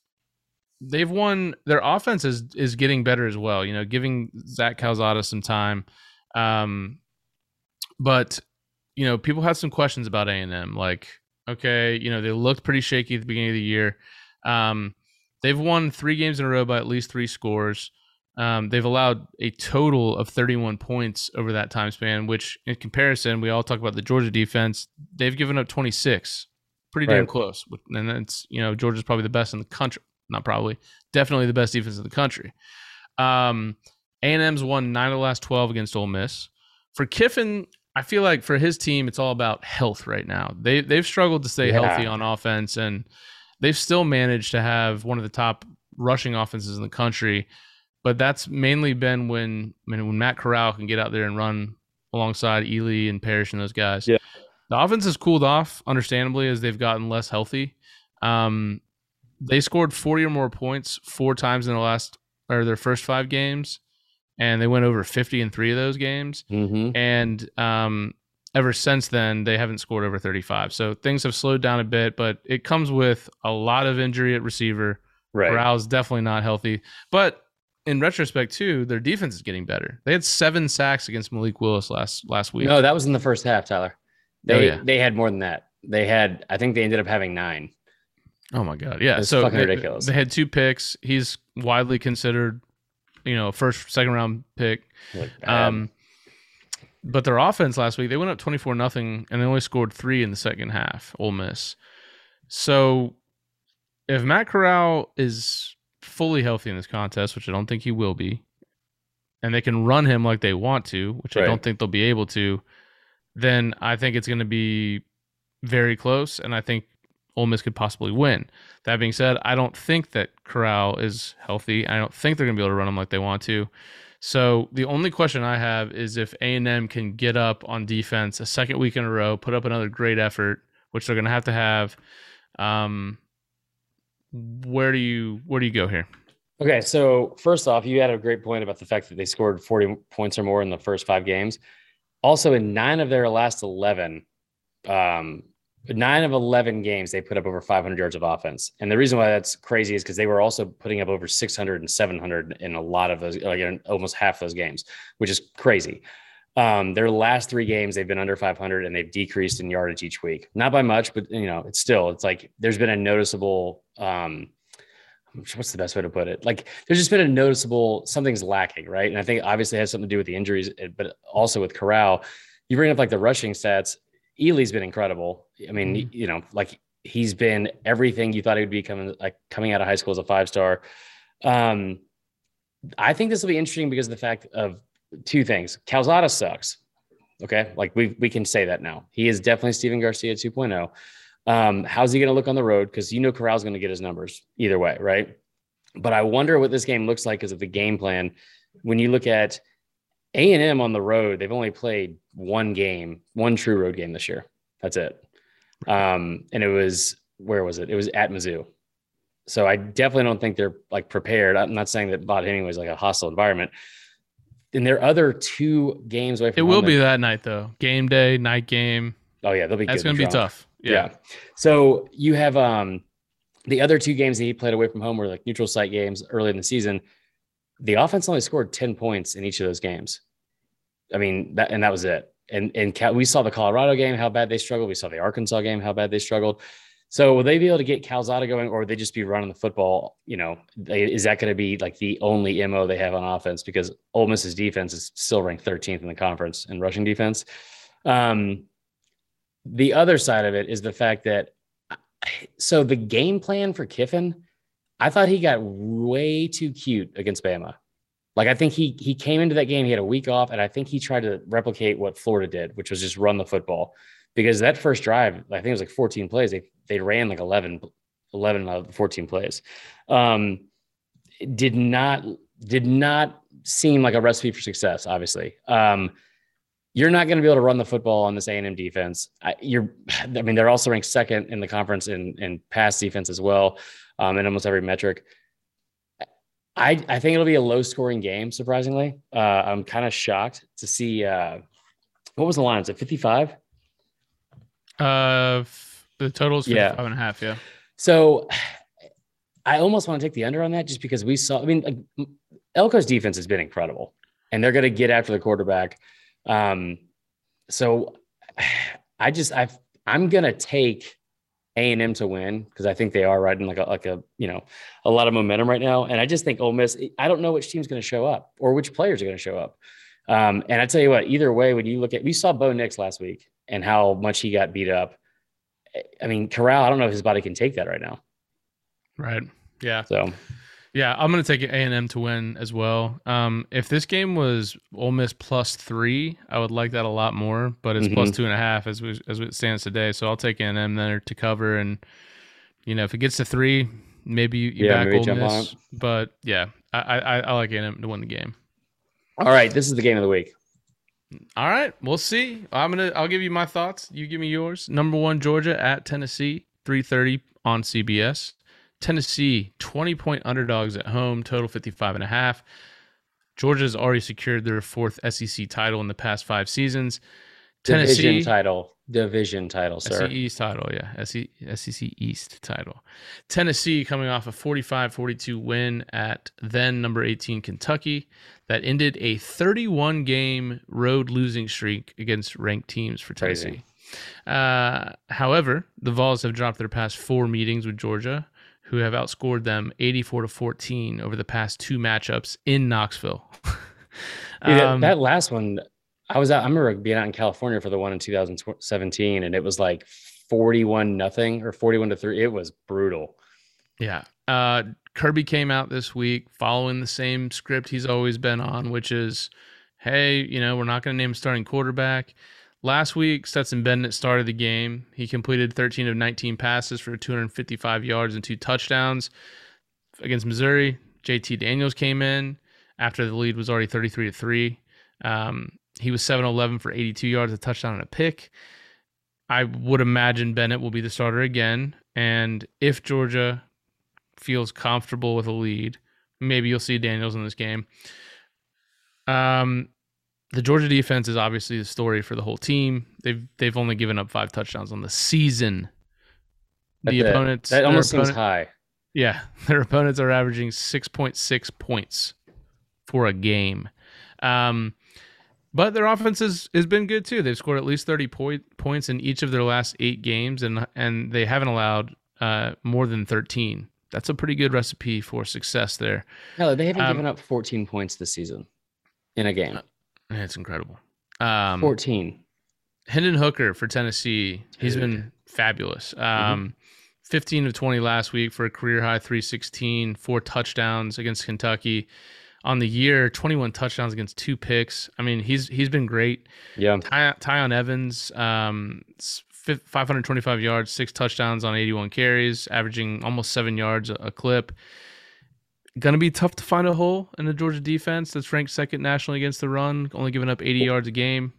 they've won. Their offense is is getting better as well. You know, giving Zach Calzada some time. Um, but you know, people had some questions about A and M. Like, okay, you know, they looked pretty shaky at the beginning of the year. Um, they've won three games in a row by at least three scores. Um, they've allowed a total of 31 points over that time span, which, in comparison, we all talk about the Georgia defense. They've given up 26, pretty damn close. And that's you know, Georgia's probably the best in the country. Not probably, definitely the best defense in the country. Um, A&M's won nine of the last 12 against Ole Miss. For Kiffin, I feel like for his team, it's all about health right now. They they've struggled to stay Yeah. healthy on offense, and they've still managed to have one of the top rushing offenses in the country. But that's mainly been when when, when Matt Corral can get out there and run alongside Ealy and Parrish and those guys. Yeah. The offense has cooled off, understandably, as they've gotten less healthy. Um, they scored 40 or more points four times in the last or their first five games, and they went over 50 in three of those games. hmm And um, ever since then, they haven't scored over 35. So things have slowed down a bit, but it comes with a lot of injury at receiver. Right. Corral's definitely not healthy. But in retrospect, too, their defense is getting better. They had seven sacks against Malik Willis last last week. No, that was in the first half, Tyler. They Oh, yeah. they had more than that. They had, I think they ended up having nine. Oh my god, yeah. It's so fucking they, ridiculous. They had two picks. He's widely considered, you know, first second round pick. Like. Um, but their offense last week, they went up 24 nothing and they only scored three in the second half, Ole Miss. So if Matt Corral is fully healthy in this contest, which I don't think he will be, and they can run him like they want to, which right. I don't think they'll be able to, then I think it's going to be very close, and I think Ole Miss could possibly win. That being said, I don't think that Corral is healthy. I don't think they're going to be able to run him like they want to. So the only question I have is if A and M can get up on defense a second week in a row, put up another great effort, which they're going to have to have. Um, where do you where do you go here? Okay, so first off, you had a great point about the fact that they scored 40 points or more in the first five games. Also, in nine of their last 11, um, nine of 11 games, they put up over 500 yards of offense. And the reason why that's crazy is because they were also putting up over 600 and 700 in a lot of those, like in almost half those games, which is crazy. Um, their last three games, they've been under 500 and they've decreased in yardage each week. Not by much, but you know, it's still, it's like there's been a noticeable, um, what's the best way to put it? Like there's just been a noticeable something's lacking, right? And I think obviously it has something to do with the injuries, but also with Corral. You bring up like the rushing stats. Ealy's been incredible. I mean, mm-hmm. you know, like he's been everything you thought he would be coming like coming out of high school as a five star. Um, I think this will be interesting because of the fact of two things. Calzada sucks. Okay, like we we can say that now. He is definitely Stephen Garcia 2.0. Um, how's he going to look on the road? Because you know Corral's going to get his numbers either way, right? But I wonder what this game looks like because of the game plan. When you look at A and M on the road, they've only played one game, one true road game this year. That's it. Um, and it was where was it? It was at Mizzou. So I definitely don't think they're like prepared. I'm not saying that Vaught Hemingway is like a hostile environment. In their other two games away from it will be that night though. Game day, night game. Oh yeah, they'll be. That's going to be tough. Yeah. yeah. So you have um the other two games that he played away from home were like neutral site games early in the season. The offense only scored 10 points in each of those games. I mean, that and that was it. And and we saw the Colorado game, how bad they struggled. We saw the Arkansas game, how bad they struggled. So will they be able to get Calzada going, or they just be running the football? You know, they, is that going to be like the only mo they have on offense? Because Ole Miss's defense is still ranked 13th in the conference in rushing defense. Um, the other side of it is the fact that so the game plan for Kiffin, I thought he got way too cute against Bama. Like I think he he came into that game, he had a week off, and I think he tried to replicate what Florida did, which was just run the football. Because that first drive, I think it was like 14 plays. They they ran like 11, 11 out of 14 plays. Um, did not did not seem like a recipe for success. Obviously, um, you're not going to be able to run the football on this A&M defense. I, you're, I mean, they're also ranked second in the conference in, in pass defense as well, um, in almost every metric. I, I think it'll be a low scoring game, surprisingly. Uh, I'm kind of shocked to see, uh, what was the line? Is it 55? Uh, the total is 55 yeah. and a half. Yeah. So I almost want to take the under on that just because we saw, I mean, like Elko's defense has been incredible and they're going to get after the quarterback. Um, so I just I I'm gonna take A and M to win because I think they are riding like a like a you know a lot of momentum right now, and I just think Ole Miss. I don't know which team's going to show up or which players are going to show up. Um, and I tell you what, either way, when you look at we saw Bo Nix last week and how much he got beat up. I mean, Corral, I don't know if his body can take that right now. Right. Yeah. So yeah, I'm going to take A and M to win as well. Um, if this game was Ole Miss plus three, I would like that a lot more. But it's mm-hmm. plus two and a half as we, as it stands today. So I'll take A and M there to cover. And you know, if it gets to three, maybe you, you yeah, back Ole Miss. But yeah, I, I I like A and M to win the game. All right, this is the game of the week. All right, we'll see. I'm gonna I'll give you my thoughts. You give me yours. Number one, Georgia at Tennessee, three thirty on CBS. Tennessee, 20 point underdogs at home, total 55 and a half. Georgia's already secured their fourth SEC title in the past five seasons. Tennessee division title, division title, sir. SEC East title, yeah, SEC East title. Tennessee coming off a 45-42 win at then number 18 Kentucky that ended a 31 game road losing streak against ranked teams for Tennessee. Uh, however, the Vols have dropped their past four meetings with Georgia who have outscored them 84 to 14 over the past two matchups in Knoxville. (laughs) um, that, last one, I was out, I remember being out in California for the one in 2017, and it was like 41 nothing or 41 to 3. It was brutal. Yeah. Uh, Kirby came out this week following the same script he's always been on, which is, hey, you know, we're not going to name a starting quarterback. Last week, Stetson Bennett started the game. He completed 13 of 19 passes for 255 yards and two touchdowns against Missouri. JT Daniels came in after the lead was already 33 to 3. Um, he was 7 11 for 82 yards, a touchdown, and a pick. I would imagine Bennett will be the starter again. And if Georgia feels comfortable with a lead, maybe you'll see Daniels in this game. Um, the Georgia defense is obviously the story for the whole team. They've they've only given up five touchdowns on the season. The That- opponents That almost seems high. yeah, (laughs) their opponents are averaging 6.6 points for a game. Um, but their offense has, has been good too. They've scored at least 30 point, points in each of their last eight games, and and they haven't allowed uh, more than 13. That's a pretty good recipe for success there. No, they haven't Um, given up 14 points this season in a game. It's incredible. Um, 14. Hendon Hooker for Tennessee, he's Dude. been fabulous. Um, 15 of 20 last week for a career high 316, four touchdowns against Kentucky. On the year, 21 touchdowns against two picks. I mean, he's he's been great. Yeah. Ty, Tyon Evans, um, 525 yards, six touchdowns on 81 carries, averaging almost seven yards a, clip. Going to be tough to find a hole in the Georgia defense that's ranked second nationally against the run, only giving up 80 yards a game.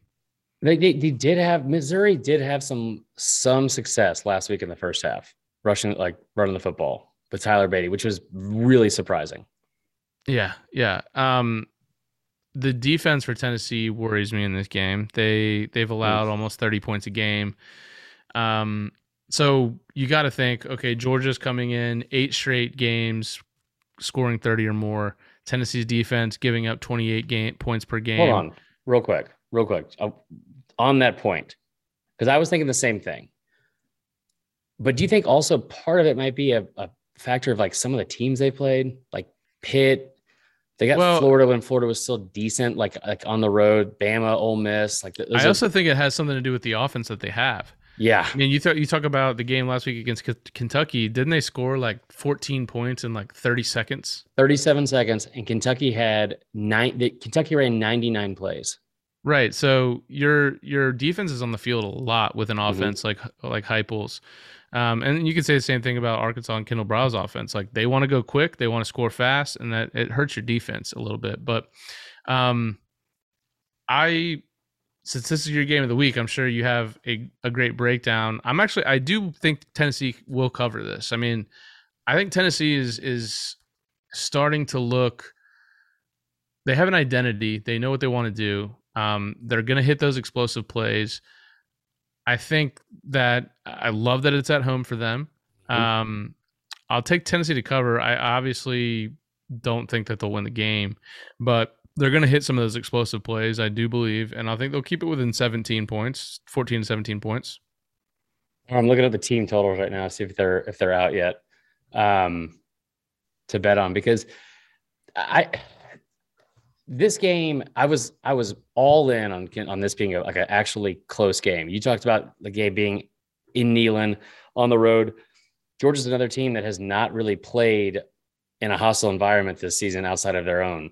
They, they they did have Missouri did have some some success last week in the first half, rushing like running the football with Tyler Badie, which was really surprising. Yeah, yeah. Um, the defense for Tennessee worries me in this game. They they've allowed almost thirty points a game. Um, so you got to think, okay, Georgia's coming in eight straight games, scoring thirty or more. Tennessee's defense giving up twenty eight game points per game. Hold on, real quick, real quick. Uh, on that point, because I was thinking the same thing. But do you think also part of it might be a, a factor of like some of the teams they played, like Pitt? They got Well- Florida when Florida was still decent, like like on the road. Bama, Ole Miss, like I are- also think it has something to do with the offense that they have. Yeah, I mean, you th- you talk about the game last week against K- Kentucky. Didn't they score like 14 points in like 30 seconds? 37 seconds, and Kentucky had nine. The, Kentucky ran 99 plays. Right. So your your defense is on the field a lot with an Mhm. offense like like Heupel's. Um, and you can say the same thing about Arkansas and Kendal Briles' offense. Like they want to go quick, they want to score fast, and that it hurts your defense a little bit. But um, I since this is your game of the week, I'm sure you have a, a great breakdown. I'm actually I do think Tennessee will cover this. I mean, I think Tennessee is is starting to look they have an identity. They know what they want to do. Um, they're going to hit those explosive plays. I think that I love that it's at home for them. Mhm. Um, I'll take Tennessee to cover. I obviously don't think that they'll win the game, but they're going to hit some of those explosive plays. I do believe, and I think they'll keep it within 17 points, 14 to 17 points. I'm looking at the team totals right now, to see if they're if they're out yet um, to bet on because I this game I was I was all in on on this being a, like an actually close game. You talked about the game being in Neyland on the road. Georgia's another team that has not really played in a hostile environment this season outside of their own.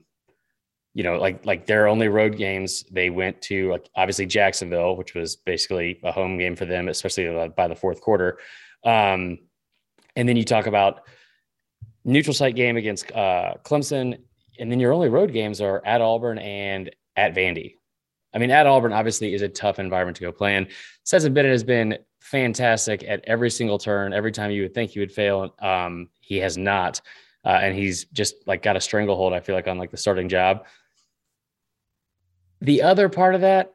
You know, like like their only road games, they went to like obviously Jacksonville, which was basically a home game for them, especially uh, by the fourth quarter. Um, and then you talk about neutral site game against uh, Clemson, and then your only road games are at Auburn and at Vandy. I mean, at Auburn obviously is a tough environment to go play in. Stetson Bennett has been fantastic at every single turn. Every time you would think he would fail, um, he has not, uh, and he's just like got a stranglehold. I feel like on like the starting job. The other part of that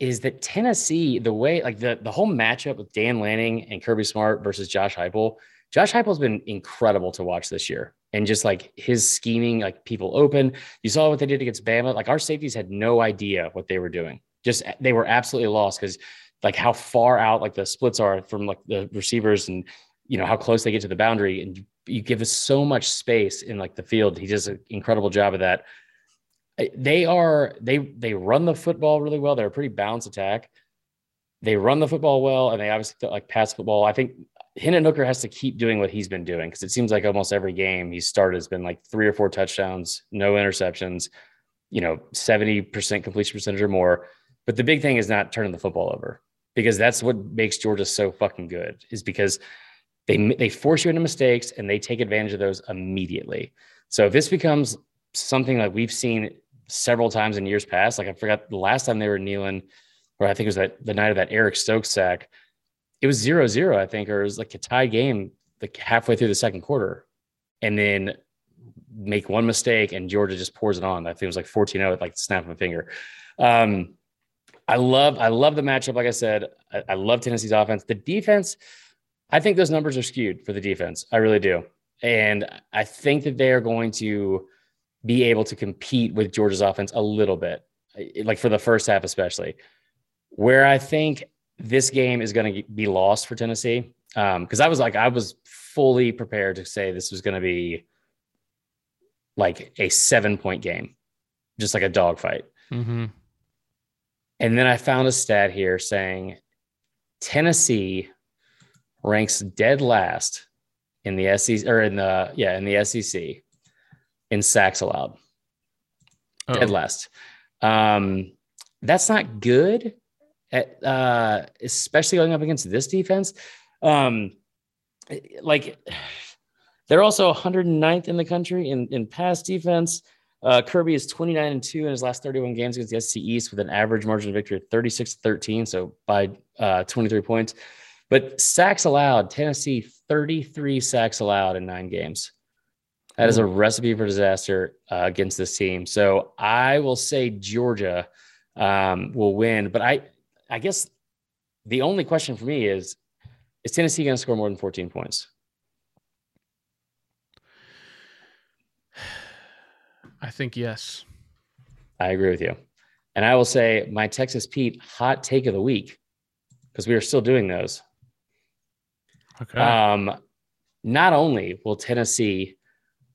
is that Tennessee, the way like the the whole matchup with Dan Lanning and Kirby Smart versus Josh Heupel, Josh Heupel's been incredible to watch this year, and just like his scheming, like people open. You saw what they did against Bama. Like our safeties had no idea what they were doing. Just they were absolutely lost because like how far out like the splits are from like the receivers and you know how close they get to the boundary, and you, you give us so much space in like the field. He does an incredible job of that they are they they run the football really well. They're a pretty balanced attack. They run the football well, and they obviously like pass football. I think Hendon Hooker has to keep doing what he's been doing because it seems like almost every game he's started has been like three or four touchdowns, no interceptions, you know, 70% completion percentage or more. But the big thing is not turning the football over because that's what makes Georgia so fucking good is because they they force you into mistakes and they take advantage of those immediately. So if this becomes something that we've seen several times in years past, like I forgot the last time they were kneeling, or I think it was that the night of that Eric Stokes sack, it was zero zero, I think, or it was like a tie game like halfway through the second quarter. And then make one mistake and Georgia just pours it on. I think it was like 14 0 at like the snap of a finger. Um, I love, I love the matchup. Like I said, I, I love Tennessee's offense. The defense, I think those numbers are skewed for the defense. I really do. And I think that they are going to be able to compete with Georgia's offense a little bit, like for the first half, especially. Where I think this game is going to be lost for Tennessee, because um, I was like, I was fully prepared to say this was going to be like a seven point game, just like a dogfight. Mm-hmm. And then I found a stat here saying Tennessee ranks dead last in the SEC or in the yeah in the SEC in sacks allowed. Uh-oh. Dead last. Um, that's not good, at, uh, especially going up against this defense. Um, like they're also 109th in the country in in pass defense. Uh, Kirby is 29 and 2 in his last 31 games against the SEC East with an average margin of victory of 36 13, so by uh, 23 points. But sacks allowed, Tennessee 33 sacks allowed in nine games. That is a recipe for disaster uh, against this team. So I will say Georgia um, will win. But I, I guess the only question for me is: Is Tennessee going to score more than 14 points? I think yes. I agree with you. And I will say my Texas Pete hot take of the week because we are still doing those. Okay. Um, not only will Tennessee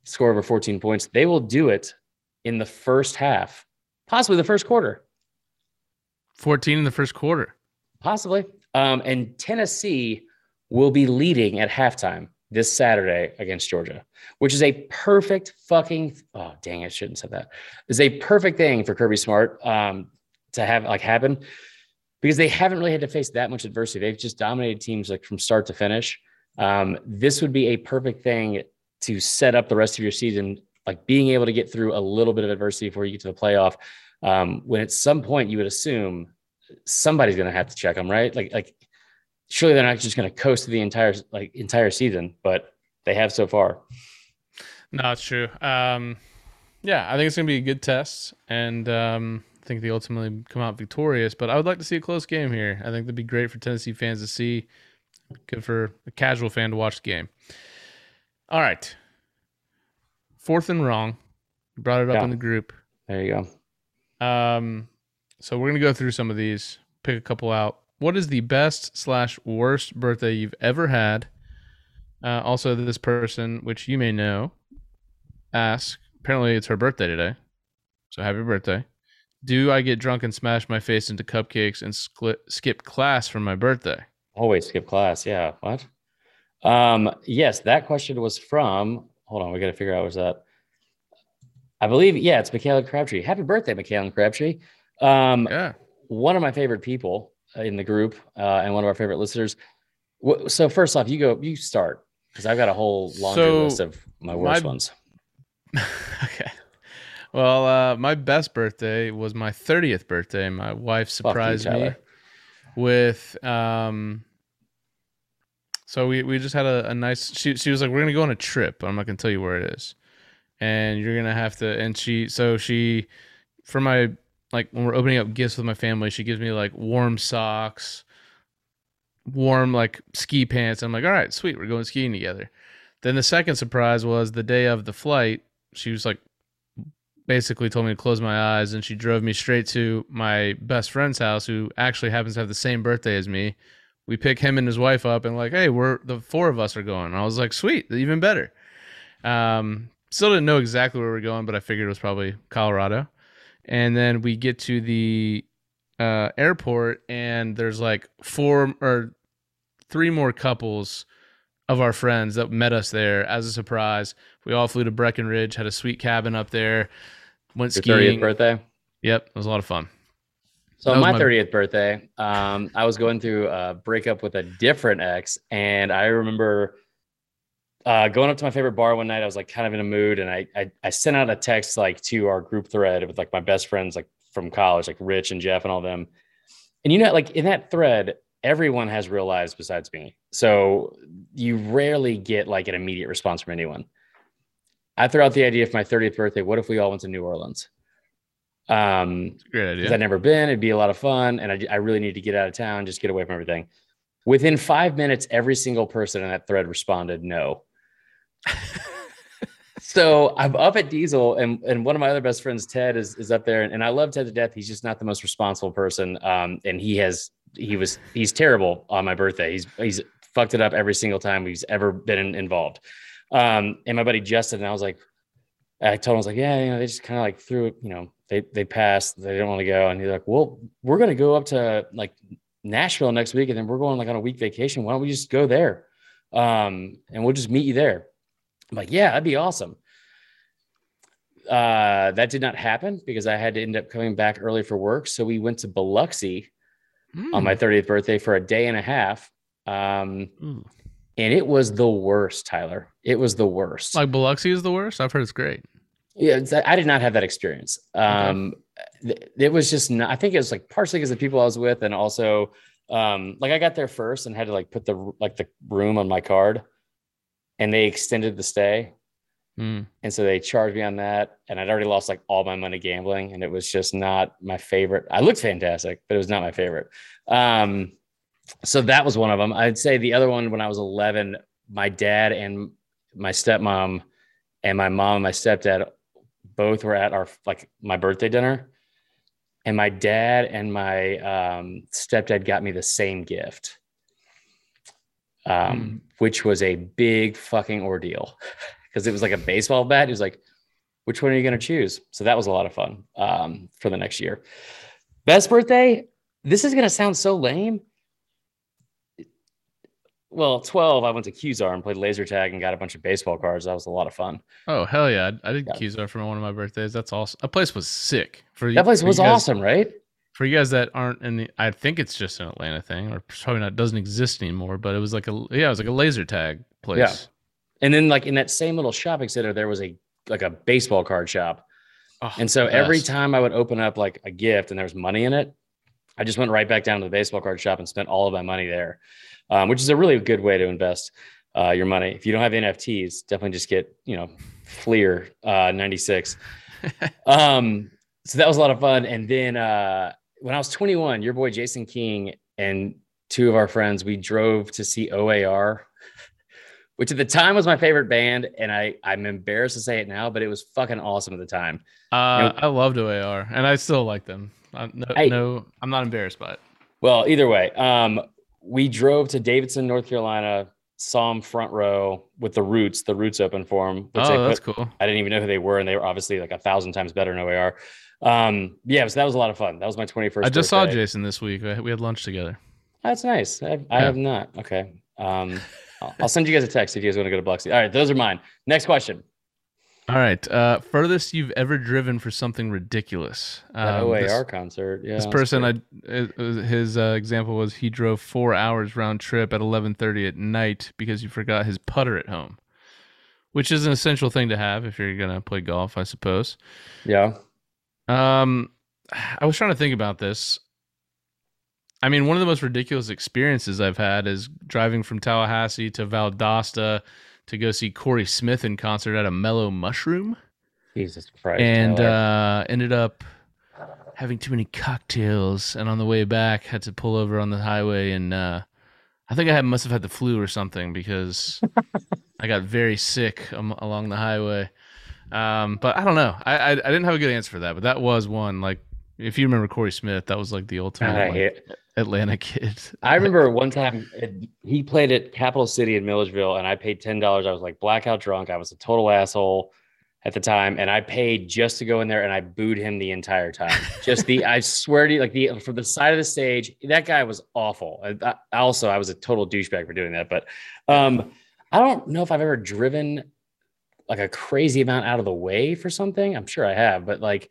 score over 14 points, they will do it in the first half, possibly the first quarter. 14 in the first quarter. Possibly. Um, and Tennessee will be leading at halftime this Saturday against Georgia, which is a perfect fucking oh dang, I shouldn't have said that. Is a perfect thing for Kirby Smart um, to have like happen because they haven't really had to face that much adversity. They've just dominated teams like from start to finish. Um, this would be a perfect thing to set up the rest of your season, like being able to get through a little bit of adversity before you get to the playoff. Um, when at some point you would assume somebody's going to have to check them, right? Like, like surely they're not just going to coast the entire like entire season, but they have so far. No, it's true. Um, yeah, I think it's going to be a good test, and um, I think they ultimately come out victorious. But I would like to see a close game here. I think that'd be great for Tennessee fans to see. Good for a casual fan to watch the game. All right, fourth and wrong. Brought it up yeah. in the group. There you go. Um, so we're gonna go through some of these, pick a couple out what is the best slash worst birthday you've ever had? Uh, also, this person, which you may know, ask. Apparently, it's her birthday today, so happy birthday. Do I get drunk and smash my face into cupcakes and skip class for my birthday? Always skip class. Yeah. What? Um. Yes, that question was from. Hold on, we got to figure out what's that. I believe. Yeah, it's Michaela Crabtree. Happy birthday, Michaela Crabtree. Um, yeah. One of my favorite people in the group uh, and one of our favorite listeners. So first off, you go, you start because I've got a whole laundry so list of my worst my, ones. (laughs) okay. Well, uh, my best birthday was my 30th birthday. My wife surprised you, me with, um, so we, we just had a, a nice, she, she was like, we're to go on a trip. I'm not to tell you where it is. And you're to have to, and she, so she, for my like when we're opening up gifts with my family, she gives me like warm socks, warm like ski pants. I'm like, all right, sweet, we're going skiing together. Then the second surprise was the day of the flight. She was like, basically told me to close my eyes, and she drove me straight to my best friend's house, who actually happens to have the same birthday as me. We pick him and his wife up, and like, hey, we're the four of us are going. And I was like, sweet, even better. Um, still didn't know exactly where we we're going, but I figured it was probably Colorado and then we get to the uh, airport and there's like four or three more couples of our friends that met us there as a surprise. We all flew to Breckenridge, had a sweet cabin up there, went Your 30th skiing. birthday. Yep, it was a lot of fun. So on my my- 30th birthday, um, I was going through a breakup with a different ex, and I remember uh, going up to my favorite bar one night. I was like kind of in a mood, and I, I I sent out a text like to our group thread with like my best friends like from college, like Rich and Jeff and all them. And you know, like in that thread, everyone has real lives besides me, so you rarely get like an immediate response from anyone. I threw out the idea for my 30th birthday. What if we all went to New Orleans? Um, great idea. I'd never been. It'd be a lot of fun, and I, I really need to get out of town, just get away from everything. Within five minutes, every single person in that thread responded no. (laughs) so I'm up at Diesel, and and one of my other best friends, Ted, is is up there, and, and I love Ted to death. He's just not the most responsible person, um, and he has he was he's terrible on my birthday. He's he's fucked it up every single time he's ever been involved. Um, and my buddy Justin, and I was like, I told him, I was like, yeah, you know, they just kind of like threw it, you know, they they passed, they didn't want to go. And he's like, well, we're gonna go up to like Nashville next week, and then we're going like on a week vacation. Why don't we just go there? Um, and we'll just meet you there. I'm like, yeah, that'd be awesome. Uh, that did not happen because I had to end up coming back early for work. So we went to Biloxi on my 30th birthday for a day and a half. Um, Mm. And it was the worst, Tyler. It was the worst. Like Biloxi is the worst. I've heard it's great. Yeah, I did not have that experience. Um, it was just not, I think it was like partially because the people I was with, and also um, like I got there first and had to like put the like the room on my card, and they extended the stay, Mm. and so they charged me on that, and I'd already lost like all my money gambling, and it was just not my favorite. I looked fantastic, but it was not my favorite. Um, so that was one of them. I'd say the other one when I was 11, my dad and my stepmom and my mom and my stepdad both were at our like my birthday dinner. And my dad and my um, stepdad got me the same gift um, which was a big fucking ordeal. (laughs) Because it was like a baseball bat. He was like which one are you going to choose? So that was a lot of fun um, for the next year. Best birthday? This is going to sound so lame well 12 i went to Q-Zar and played laser tag and got a bunch of baseball cards that was a lot of fun Oh hell yeah! I, I did Yeah. Q-Zar for one of my birthdays. That's awesome. That place was sick. For that place for was guys- awesome right For you guys that aren't in the, I think it's just an Atlanta thing, or probably not doesn't exist anymore. But it was like a yeah, it was like a laser tag place. Yeah. And then like in that same little shopping center, there was a like a baseball card shop. Oh, And so the every time I would open up like a gift and there was money in it, I just went right back down to the baseball card shop and spent all of my money there, um, which is a really good way to invest uh, your money. If you don't have NFTs, definitely just get, you know, Fleer uh, 96. (laughs) um, so that was a lot of fun. And then uh, when I was 21, your boy Jason King and two of our friends, we drove to see OAR, which at the time was my favorite band. And I, I'm embarrassed to say it now, but it was fucking awesome at the time. Uh, I loved OAR, and I still like them. Uh, no, Hey. no, I'm not embarrassed by it. Well, either way, um, we drove to Davidson, North Carolina, saw them front row with the Roots. The Roots open for they Oh, that's put, cool. I didn't even know who they were, and they were obviously like a thousand times better than OAR. Um, yeah, so that was a lot of fun. That was my 21st. I just saw. Jason this week. We we had lunch together. That's nice. I, I Yeah. have not. Okay. Um, I'll, I'll send you guys a text if you guys want to go to Biloxi. All right, those are mine. Next question. All right. Uh, furthest you've ever driven for something ridiculous. Um, OAR this- concert. Yeah. this person. I his uh, example was he drove four hours round trip at 11:30 at night because he forgot his putter at home, which is an essential thing to have if you're gonna play golf, I suppose. Yeah. Um, I was trying to think about this. I mean, one of the most ridiculous experiences I've had is driving from Tallahassee to Valdosta to go see Corey Smith in concert at a Mellow Mushroom Jesus Christ. and uh, ended up having too many cocktails. And on the way back, had to pull over on the highway, and uh, I think I had, must have had the flu or something because (laughs) I got very sick um, along the highway. Um, but I don't know. I, I I didn't have a good answer for that, but that was one. Like, if you remember Corey Smith, that was like the ultimate I like, hate, Atlanta kid. (laughs) I remember one time it, he played at Capital City in Milledgeville, and I paid ten dollars. I was like blackout drunk. I was a total asshole at the time, and I paid just to go in there, and I booed him the entire time. (laughs) Just the, I swear to you, like the from the side of the stage, that guy was awful. And I, also, I was a total douchebag for doing that. But um, I don't know if I've ever driven like a crazy amount out of the way for something. I'm sure I have, but like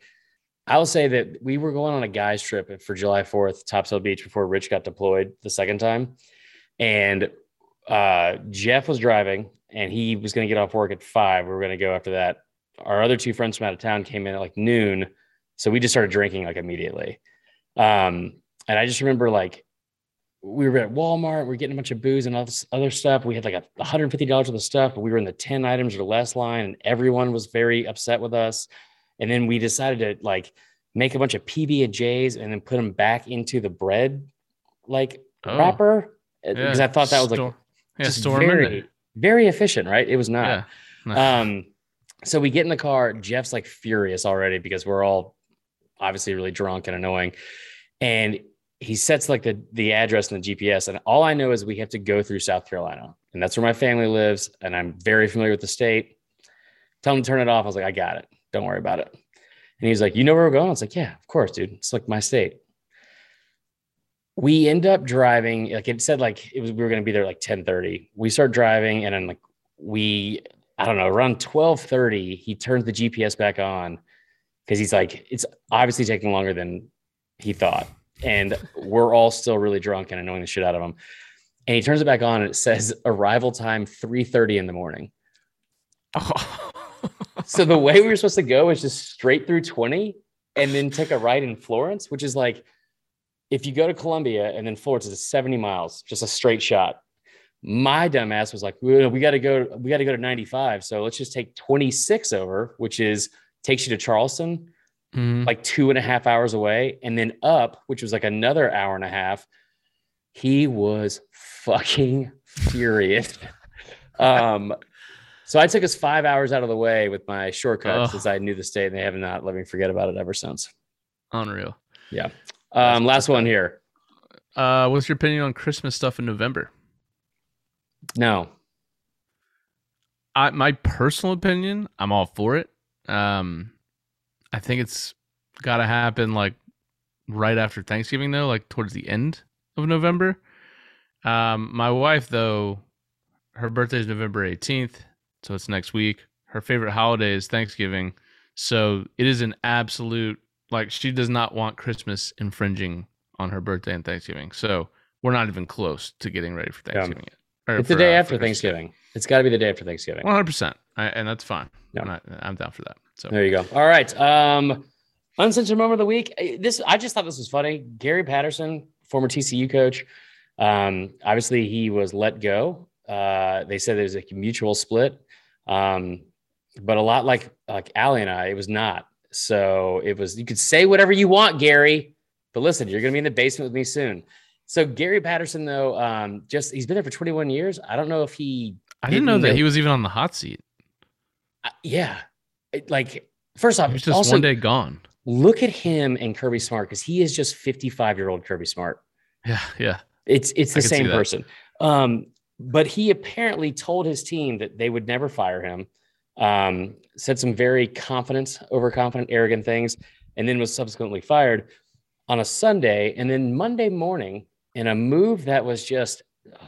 I will say that we were going on a guys trip for July 4th, Topsail Beach before Rich got deployed the second time. And uh, Jeff was driving and he was going to get off work at five. We were going to go after that. Our other two friends from out of town came in at like noon. So we just started drinking like immediately. Um, and I just remember like we were at Walmart, we are getting a bunch of booze and all this other stuff. We had like a $150 worth of stuff, but we were in the 10 items or less line, and everyone was very upset with us. And then we decided to like make a bunch of PB and J's and then put them back into the bread like oh, wrapper because yeah. I thought that was like yeah, just very, very efficient, right? It was not. Yeah. um, so we get in the car. Jeff's like furious already because we're all obviously really drunk and annoying. And he sets like the the address and the GPS, and all I know is we have to go through South Carolina, and that's where my family lives, and I'm very familiar with the state. Tell him to turn it off. I was like, I got it. Don't worry about it. And he's like, You know where we're going? I was like, Yeah, of course, dude. It's like my state. We end up driving, like it said, like it was we were gonna be there like 10 30. We start driving, and then like we, I don't know, around 12 30, he turns the GPS back on because he's like, it's obviously taking longer than he thought and we're all still really drunk and annoying the shit out of him. And he turns it back on and it says arrival time 3:30 in the morning. Oh. (laughs) so the way we were supposed to go is just straight through 20 and then take a ride in Florence, which is like if you go to Columbia and then Florence is 70 miles, just a straight shot. My dumbass was like, we got to go, we got to go to 95. So let's just take 26 over, which is takes you to Charleston mm-hmm. like two and a half hours away, and then up, which was like another hour and a half. He was fucking furious. (laughs) um, so I took us five hours out of the way with my shortcuts oh. I knew the state, and they have not let me forget about it ever since. Unreal. Yeah. Um, last one here. Uh, what's your opinion on Christmas stuff in November? No. I my personal opinion, I'm all for it. Um, I think it's got to happen like right after Thanksgiving though, like towards the end of November. Um, my wife though, her birthday is November 18th, so it's next week. Her favorite holiday is Thanksgiving, so it is an absolute like she does not want Christmas infringing on her birthday and Thanksgiving. So we're not even close to getting ready for Thanksgiving yeah. yet. It's for, the day uh, after Thanksgiving. It's got to be the day after Thanksgiving. One hundred percent, and that's fine. Yeah. I'm, not, I'm down for that. So there you go. All right. Um, uncensored moment of the week. This I just thought this was funny. Gary Patterson, former TCU coach. Um, obviously, he was let go. Uh, they said there's a mutual split, um, but a lot like like Allie and I, it was not. So it was. You could say whatever you want, Gary, but listen, you're going to be in the basement with me soon. So Gary Patterson, though, um, just he's been there for 21 years. I don't know if he. I didn't, didn't know that know. he was even on the hot seat. Uh, yeah, like first off, he's just also, one day gone. Look at him and Kirby Smart because he is just 55 year old Kirby Smart. Yeah, yeah. It's it's the same person. Um, but he apparently told his team that they would never fire him. Um, said some very confident, overconfident, arrogant things, and then was subsequently fired on a Sunday. And then Monday morning, in a move that was just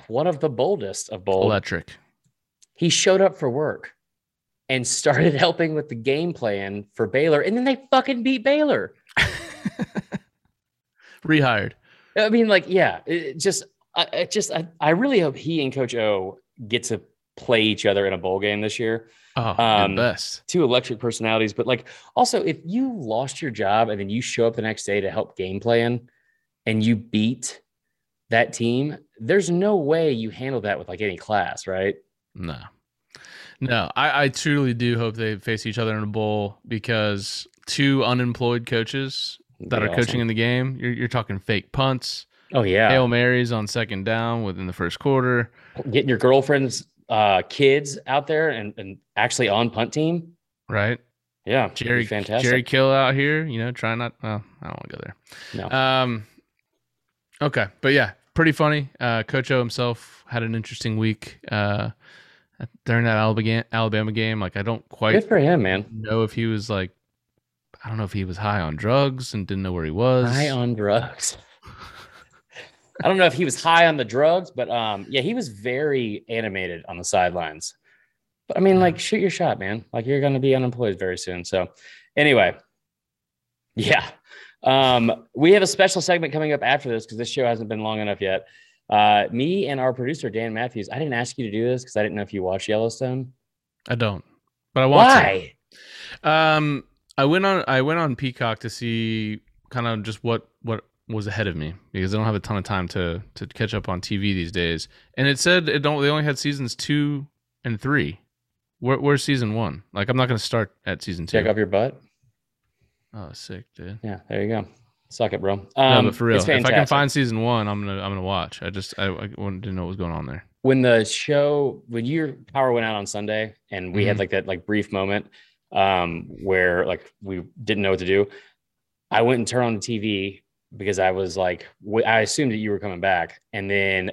one of the boldest of bold, electric, he showed up for work and started (laughs) helping with the game plan for Baylor, and then they fucking beat Baylor. (laughs) Rehired. I mean, like, yeah, it just, I it just, I, I really hope he and Coach O get to play each other in a bowl game this year. Oh, um, best. Two electric personalities, but like, also, if you lost your job and then you show up the next day to help game plan, and you beat that team, there's no way you handle that with like any class, right? No. No, I, I truly do hope they face each other in a bowl because two unemployed coaches that are awesome. coaching in the game, you're, you're talking fake punts. Oh yeah, hail marys on second down within the first quarter. Getting your girlfriend's uh, kids out there and, and actually on punt team. Right. Yeah, Jerry, fantastic. Jerry Kill out here, you know, try not. Well, I don't want to go there. No. Um. Okay, but yeah, pretty funny. Uh, Coach O himself had an interesting week. Uh, during that Alabama game. Like I don't quite good for him, man. Know if he was like, I don't know if he was high on drugs and didn't know where he was. High on drugs. I don't know if he was high on the drugs, but um, yeah, he was very animated on the sidelines. But I mean, like, shoot your shot, man. Like, you're going to be unemployed very soon. So, anyway, yeah. Um, we have a special segment coming up after this because this show hasn't been long enough yet. Uh, me and our producer Dan Matthews. I didn't ask you to do this because I didn't know if you watch Yellowstone. I don't, but I want Why? to. Um, I went on. I went on Peacock to see kind of just what what was ahead of me because I don't have a ton of time to to catch up on TV these days. And it said it don't. They only had seasons two and three. Where, where's season one? Like I'm not going to start at season two. Check up your butt. Oh, sick, dude. Yeah, there you go. Suck it, bro. no, Um, but for real, if I can find season one, I'm gonna I'm gonna watch. I just I, I wanted to know what was going on there. when the show when your power went out on Sunday and we had like that like brief moment um where like we didn't know what to do I went and turned on the TV because I was like I assumed that you were coming back and then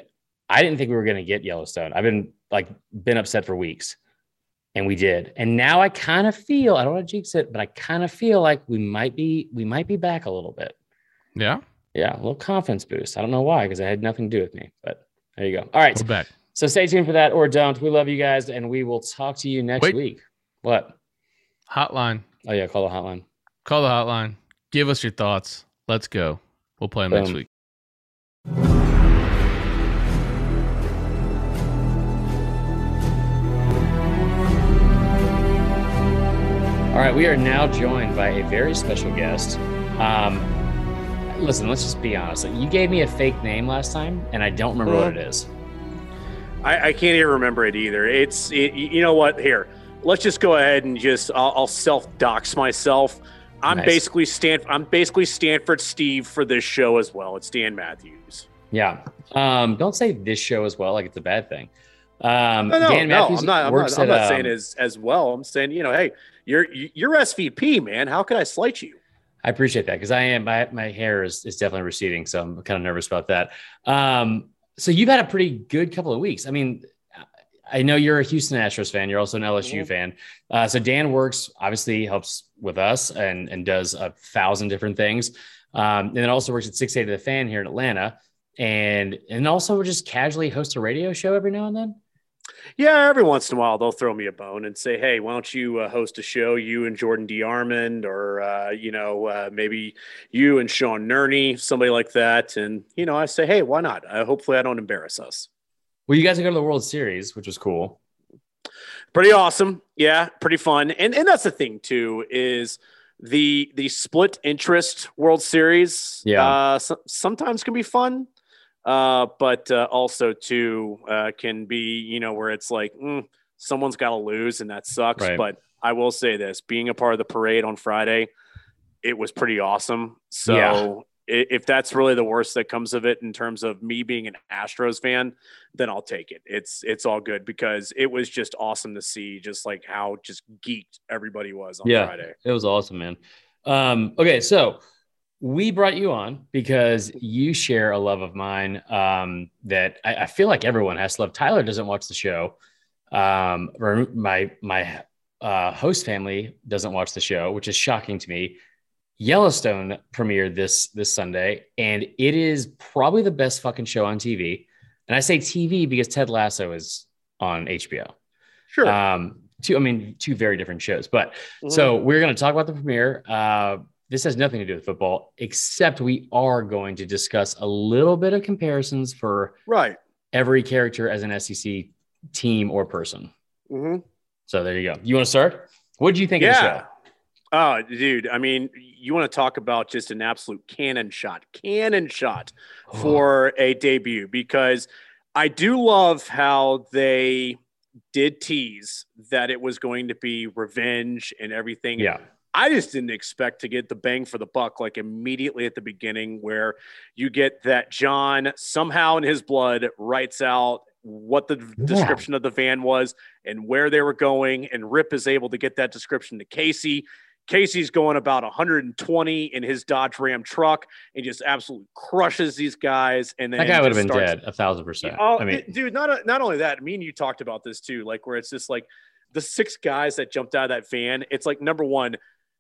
I didn't think we were going to get Yellowstone I've been like been upset for weeks and we did and now I kind of feel I don't want to jinx it but I kind of feel like we might be we might be back a little bit Yeah, yeah a little confidence boost I don't know why because it had nothing to do with me but there you go all right we're back. so stay tuned for that or don't. We love you guys and we will talk to you next Wait. week. What? Hotline. Oh, yeah, call the hotline. Call the hotline. Give us your thoughts. Let's go. We'll play them next week. All right, we are now joined by a very special guest. Um, listen, let's just be honest. You gave me a fake name last time and I don't remember what it is. I, I can't even remember it either. It's it, you know what? Here, let's just go ahead and just I'll, I'll self dox myself. I'm Nice. basically Stan. I'm basically Stanford Steve for this show as well. It's Dan Matthews. Yeah. Um, don't say this show as well, like it's a bad thing. Um, No, no, Dan no. I'm not. I'm not, I'm at, not saying um, as as well. I'm saying you know, hey, you're you're SVP, man. How could I slight you? I appreciate that because I am my my hair is, is definitely receding, so I'm kind of nervous about that. Um, so you've had a pretty good couple of weeks. I mean, I know you're a Houston Astros fan. You're also an LSU Mhm. fan. Uh, so Dan works obviously helps with us and and does a thousand different things, um, and then also works at Six Eight of the Fan here in Atlanta, and and also just casually hosts a radio show every now and then. Yeah, every once in a while they'll throw me a bone and say, "Hey, why don't you uh, host a show? You and Jordan D. Armand, or uh, you know, uh, maybe you and Sean Nerney, somebody like that." And you know, I say, "Hey, why not? Uh, hopefully, I don't embarrass us." Well, you guys are going to the World Series, which was cool. Pretty awesome, yeah, pretty fun. And and that's the thing too is the the split interest World Series. Yeah. uh, so, sometimes can be fun. Uh, but uh, also too uh, can be you know where it's like mm, someone's got to lose and that sucks. Right. But I will say this: being a part of the parade on Friday, it was pretty awesome. So if that's really the worst that comes of it in terms of me being an Astros fan, then I'll take it. It's it's all good because it was just awesome to see just like how just geeked everybody was on Yeah. Friday. It was awesome, man. Um, okay, so we brought you on because you share a love of mine um, that I, I feel like everyone has to love. Tyler doesn't watch the show. Um, my my uh, host family doesn't watch the show, which is shocking to me. Yellowstone premiered this this Sunday, and it is probably the best fucking show on TV. And I say TV because Ted Lasso is on HBO. Sure. Um, two, I mean, two very different shows, but Mhm. so we're going to talk about the premiere. Uh, this has nothing to do with football, except we are going to discuss a little bit of comparisons for right. every character as an SEC team or person. hmm So there you go. You want to start? What did you think of the show? Oh, dude. I mean, you want to talk about just an absolute cannon shot, cannon shot Oh. for a debut because I do love how they did tease that it was going to be revenge and everything. yeah, I just didn't expect to get the bang for the buck like immediately at the beginning, where you get that John somehow in his blood writes out what the Yeah. description of the van was and where they were going, and Rip is able to get that description to Kayce. Kayce's going about 120 in his Dodge Ram truck and just absolutely crushes these guys. And then that guy would have been starts- dead a thousand percent. Oh, I mean, dude, not not only that. Me and you talked about this too, like where it's just like the six guys that jumped out of that van. It's like number one,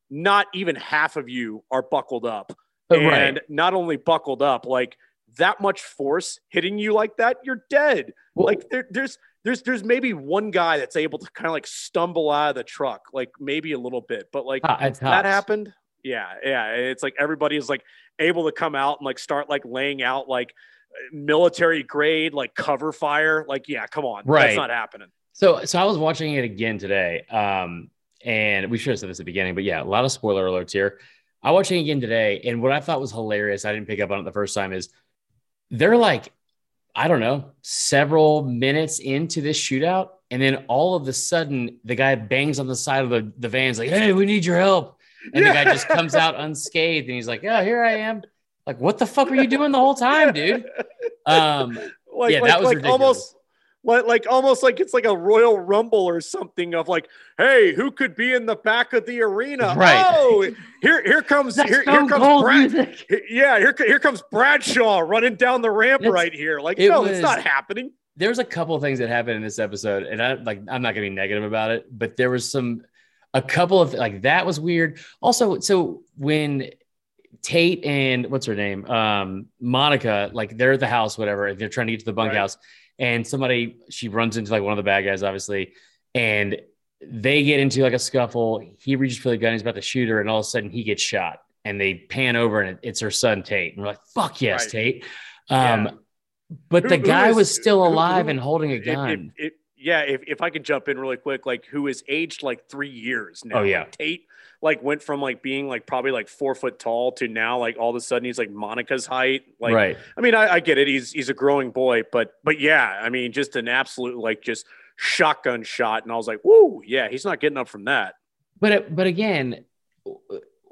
not even half of you are buckled up, oh, and right. not only buckled up, like that much force hitting you like that, you're dead. Well- like there, there's there's there's maybe one guy that's able to kind of like stumble out of the truck, like maybe a little bit, but like that happened. Yeah, yeah. It's like everybody is like able to come out and like start like laying out like military grade like cover fire. Like, yeah, come on, Right. That's not happening. So, so I was watching it again today, um, and we should have said this at the beginning, but yeah, a lot of spoiler alerts here. I watching it again today, and what I thought was hilarious, I didn't pick up on it the first time, is they're like, I don't know, several minutes into this shootout, and then all of a sudden, the guy bangs on the side of the the van, he's like, "Hey, we need your help," and the guy just comes out unscathed, and he's like, "Yeah, here I am." Like, what the fuck were you doing the whole time, dude? (laughs) Um, like, Yeah, like, that was like ridiculous. almost like, like almost like it's like a Royal Rumble or something of like, hey, who could be in the back of the arena? Right. Oh, here here comes here, here comes Brad. music. Yeah, here here comes Bradshaw running down the ramp It's- right here. Like, it no, was- it's not happening. there's a couple of things that happened in this episode, and I like I'm not gonna be negative about it, but there was some a couple of like that was weird. Also, so when Tate and what's her name, um, Monica, like they're at the house, whatever, they're trying to get to the Right. And somebody she runs into like one of the bad guys, obviously, and they get into like a scuffle. He reaches for the gun, he's about to shoot her, and all of a sudden he gets shot. And they pan over, and it's her son Tate. And we're like, "Fuck yes, Right. Tate." Um, Yeah. but Who- the guy is- was still alive who- and holding a gun. if- if- yeah, if, if I could jump in really quick, like who is aged like three years now. Oh, yeah. Like, Tate like went from like being like probably like four foot tall to now like all of a sudden he's like Monica's height. Like right. I mean, I, I get it. He's he's a growing boy, but but yeah, I mean, just an absolute like just shotgun shot, and I was like, whoo, yeah, he's not getting up from that. But but again,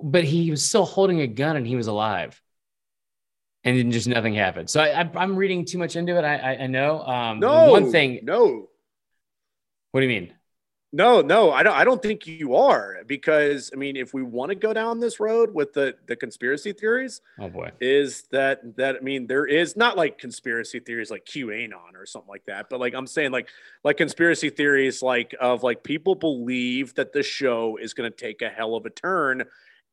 but he was still holding a gun and he was alive, and then just nothing happened. So I, I, I'm reading too much into it. I I, I know. Um, No, one thing. no, What do you mean? No, no. I don't. I don't think you are because I mean, if we want to go down this road with the the conspiracy theories, Oh boy. is that that I mean there is not like conspiracy theories like QAnon or something like that, but like I'm saying like like conspiracy theories like of like people believe that the show is going to take a hell of a turn,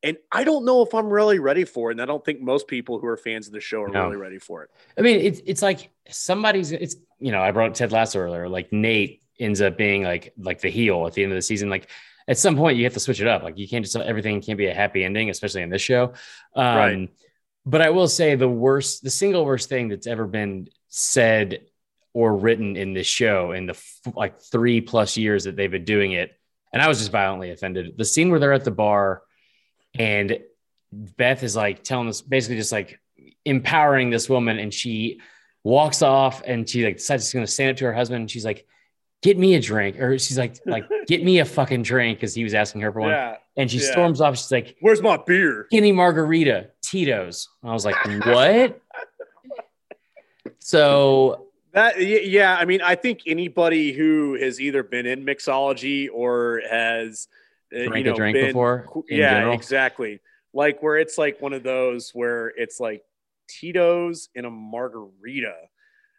and I don't know if I'm really ready for it, and I don't think most people who are fans of the show are No. really ready for it. I mean, it's it's like somebody's. It's you know, I brought Ted Lasso earlier. Like Nate ends up being like like the heel at the end of the season. Like at some point, you have to switch it up. Like you can't just everything can't be a happy ending, especially in this show. Um, Right. But I will say the worst, the single worst thing that's ever been said or written in this show in the f- like three plus years that they've been doing it, and I was just violently offended. The scene where they're at the bar and Beth is like telling us basically just like empowering this woman and she walks off and she like decides she's gonna stand up to her husband and she's like, get me a drink. Or she's like, (laughs) like, get me a fucking drink because he was asking her for one. Yeah, And she yeah. storms off. She's like, where's my beer? skinny margarita, Tito's. And I was like, what? so That yeah, I mean, I think anybody who has either been in mixology or has uh, you Drank know a drink been- before in yeah, general. exactly. Like where it's like one of those where it's like Tito's in a margarita.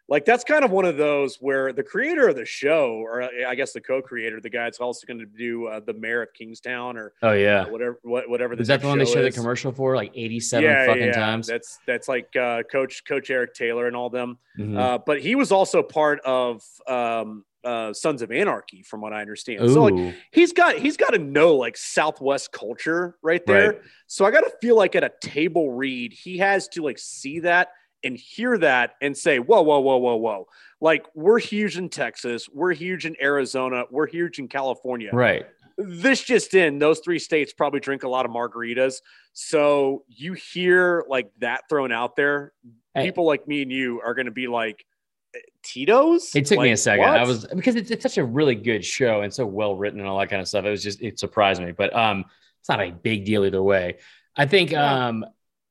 Like that's kind of one of those where the creator of the show, or uh, I guess the co-creator, the guy that's also going to do uh, the mayor of Kingstown or Oh yeah. whatever, what, whatever. Was that the one they show showed the commercial for like 87 fucking times? That's that's like uh, Coach Coach Eric Taylor and all them. Mhm. Uh, but he was also part of um, uh, Sons of Anarchy, from what I understand. So like he's got he's got to know like Southwest culture right there. Right. So I got to feel like at a table read, he has to like see that and hear that and say, whoa, whoa, whoa, whoa, whoa. Like we're huge in Texas, we're huge in Arizona, we're huge in California right. this just in those three states probably drink a lot of margaritas so you hear like that thrown out there Hey. people like me and you are going to be like "Eh, tito's It took me a second. I was because it's, it's such a really good show and so well written and all that kind of stuff. It was just it surprised me, but um, it's not a big deal either way. I think um,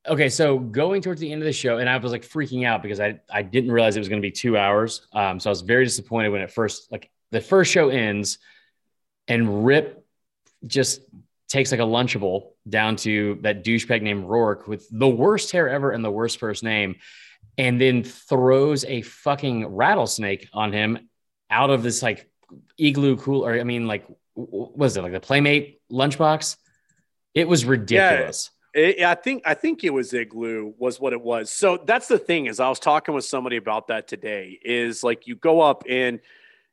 okay. So going towards the end of the show, and I was like freaking out because I I didn't realize it was going to be two hours. Um, so I was very disappointed when it first like the first show ends, and Rip just takes like a lunchable down to that douchebag named Roarke with the worst hair ever and the worst first name, and then throws a fucking rattlesnake on him out of this like igloo cool or I mean like w- w- what was it like the Playmate lunchbox? It was ridiculous. It, I think I think it was igloo was what it was. So that's the thing is I was talking with somebody about that today. Is like you go up and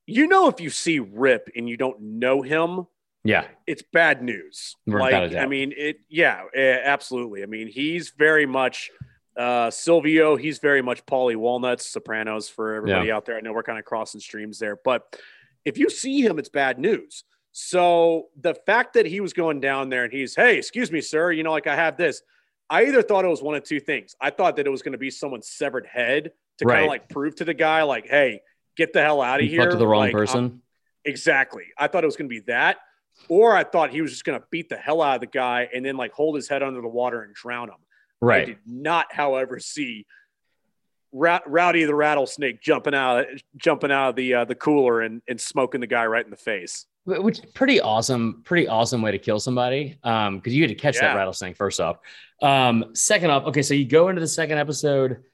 you know if you see Rip and you don't know him, Yeah. it's bad news. Without Like. I mean it. Yeah, absolutely. I mean he's very much uh, Silvio. He's very much Paulie Walnuts, Sopranos for everybody out there. I know we're kind of crossing streams there, but if you see him, it's bad news. So the fact that he was going down there and he's, hey, excuse me, sir, you know, like I have this. I either thought it was one of two things. I thought that it was going to be someone's severed head to kind of like prove to the guy, like, hey, get the hell out of You here. with the wrong Like, I'm- person. Exactly. I thought it was going to be that. Or I thought he was just going to beat the hell out of the guy and then like hold his head under the water and drown him. I right. did not, however, see Ra- Rowdy the rattlesnake jumping out, jumping out of the uh, the cooler and, and smoking the guy right in the face. Wh- Which pretty awesome, pretty awesome way to kill somebody. Um, because you had to catch that rattlesnake first off. Um, second off, okay, so you go into the second episode,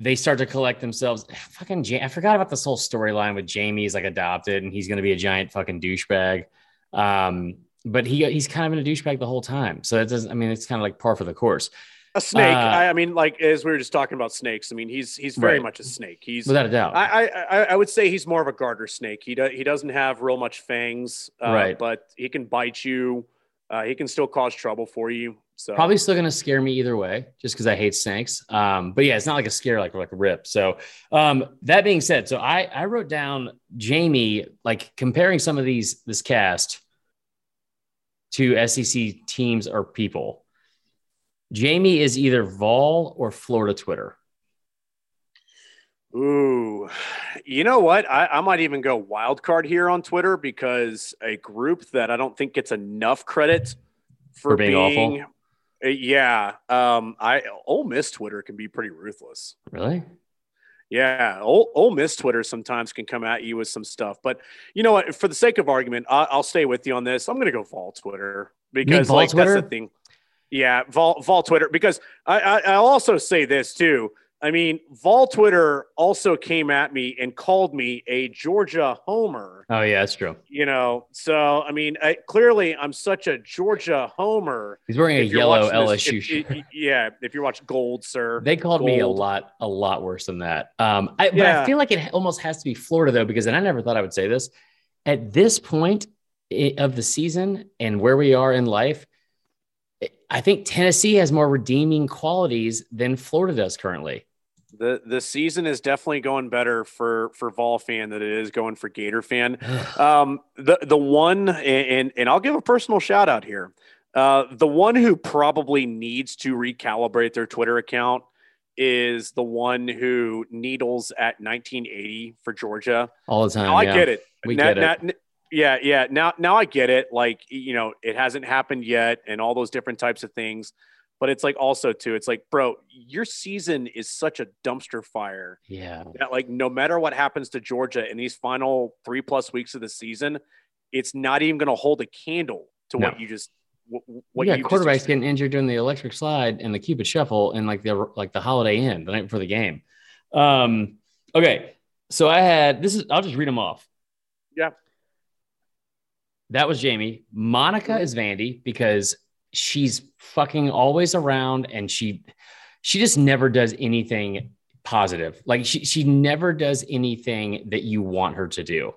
they start to collect themselves. (sighs) Fucking, I forgot about this whole storyline with Jamie's like adopted and he's gonna be a giant fucking douchebag. Um, but he he's kind of been a douchebag the whole time. So that doesn't. I mean, it's kind of like par for the course, A snake. Uh, I, I mean, like as we were just talking about snakes. I mean, he's he's very Right. much a snake. He's without a doubt. I, I I- I would say he's more of a garter snake. He do, he doesn't have real much fangs, uh, Right. But he can bite you. Uh, he can still cause trouble for you. So Probably still gonna scare me either way, just because I hate snakes. Um, but yeah, it's not like a scare like like a rip. So um, that being said, so I I wrote down Jamie like comparing some of these this cast to SEC teams or people. Jamie is either Vol or Florida Twitter. Ooh, you know what? I, I might even go wild card here on Twitter because a group that I don't think gets enough credit for, For being awful? Uh, Yeah, um, I Ole Miss Twitter can be pretty ruthless. Really? Yeah, Ole, Ole Miss Twitter sometimes can come at you with some stuff, but you know what? For the sake of argument, I, I'll stay with you on this. I'm going to go Vol Twitter because like Twitter? that's the thing. Yeah, Vol Vol Twitter because I, I I'll also say this too. I mean, Vol Twitter also came at me and called me a Georgia homer. Oh yeah, that's true. You know, so I mean, I, clearly I'm such a Georgia homer. He's wearing a yellow watching this- LSU shirt. if- yeah, if you're watching Gold, sir. They called me a lot, a lot worse than that. Um, I, but Yeah. I feel like it almost has to be Florida though, because and I never thought I would say this. At this point of the season and where we are in life, I think Tennessee has more redeeming qualities than Florida does currently. The the season is definitely going better for for Vol fan than it is going for Gator fan. (sighs) Um, the the one and and I'll give a personal shout out here. Uh, the one who probably needs to recalibrate their Twitter account is the one who needles at 1980 for Georgia. All the time. Now I yeah. get it. We Now- get it. now- yeah, yeah. Now, now I get it. Like, you know, it hasn't happened yet, and all those different types of things. But it's like also too. It's like, bro, your season is such a dumpster fire Yeah. that like no matter what happens to Georgia in these final three plus weeks of the season, it's not even going to hold a candle to what you just what, We what got just quarterbacks getting injured during the electric slide and the Cupid shuffle and like the like the Holiday Inn the night before the game. Um, okay, so I had this is I'll just read them off. Yeah. That was Jamie. Monica is Vandy because she's fucking always around and she she just never does anything positive. Like she she never does anything that you want her to do.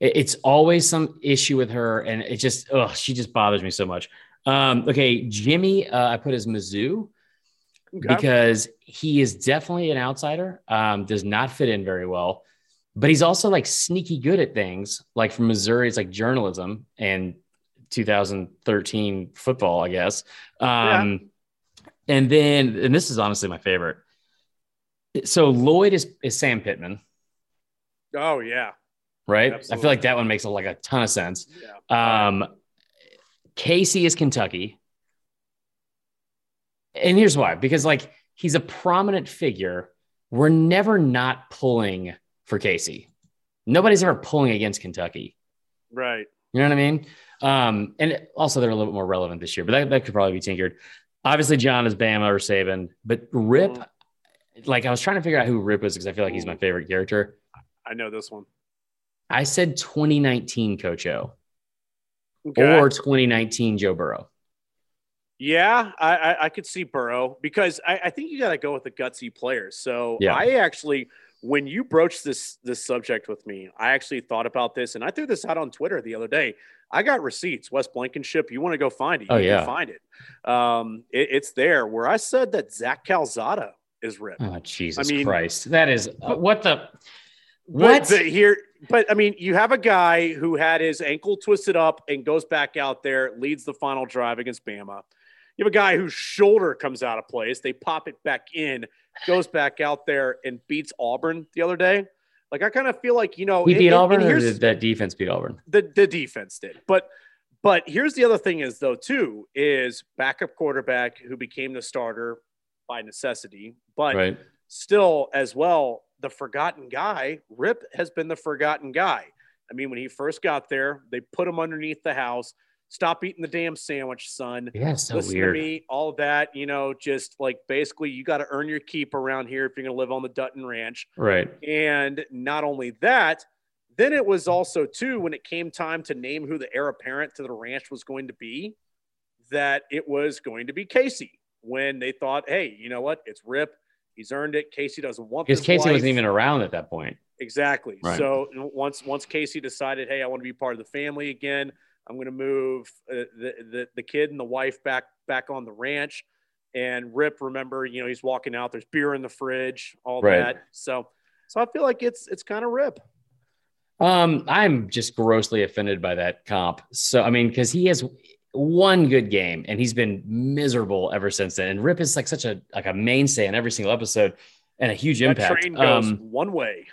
It- It's always some issue with her, and it just ugh, she just bothers me so much. Um, okay, Jimmy, uh, I put as Mizzou Okay. because he is definitely an outsider. Um, does not fit in very well, but he's also like sneaky good at things. Like from Missouri, it's like journalism and 2013 football, I guess. Um, and then, and this is honestly my favorite. So Lloyd is is Sam Pittman, oh yeah, right? I feel like that one makes like a ton of sense. yeah. Um, Kayce is Kentucky. And here's why because, like, he's a prominent figure. We're never not pulling for Kayce. Nobody's ever pulling against Kentucky. right. You know what I mean? Um, and also, they're a little bit more relevant this year, but that, that could probably be tinkered. Obviously, John is Bama or Saban, but Rip, Mhm. like, I was trying to figure out who Rip was because I feel like he's my favorite character. I know this one. I said 2019 Coach O Okay. or 2019 Joe Burrow. Yeah, I, I, I could see Burrow because I, I think you got to go with the gutsy players. So Yeah. I actually, when you broached this this subject with me, I actually thought about this and I threw this out on Twitter the other day. I got receipts, Wes Blankenship. You want to go find it? You Oh, can yeah. find it. Um, it- It's there where I said that Zach Calzada is ripped. Oh Jesus mean- Christ! That is uh, what the what? the- here, but I mean, you have a guy who had his ankle twisted up and goes back out there, leads the final drive against Bama. You have a guy whose shoulder comes out of place. They pop it back in, goes back out there and beats Auburn the other day. Like I kind of feel like you know he beat and- Auburn, and or did that defense beat Auburn? the the defense did. But but here's the other thing is though too is backup quarterback who became the starter by necessity, but Right. still as well the forgotten guy. Rip has been the forgotten guy. I mean, when he first got there, they put him underneath the house. Stop eating the damn sandwich, son. Yeah, so Listen weird. to me, all that, you know, just like basically you got to earn your keep around here if you're going to live on the Dutton Ranch. Right. And not only that, then it was also too when it came time to name who the heir apparent to the ranch was going to be, that it was going to be Kayce. When they thought, hey, you know what? It's Rip. He's earned it. Kayce doesn't want Because Kayce life. wasn't even around at that point. Exactly. Right. So once once Kayce decided, hey, I want to be part of the family again, I'm going to move uh, the, the the kid and the wife back back on the ranch. And Rip, remember, you know, he's walking out. There's beer in the fridge, all Right. that. So, so I feel like it's it's kind of Rip. Um, I'm just grossly offended by that comp. So I mean, because he has one good game and he's been miserable ever since then. And Rip is like such a like a mainstay in every single episode and a huge That impact. train goes Um, one way.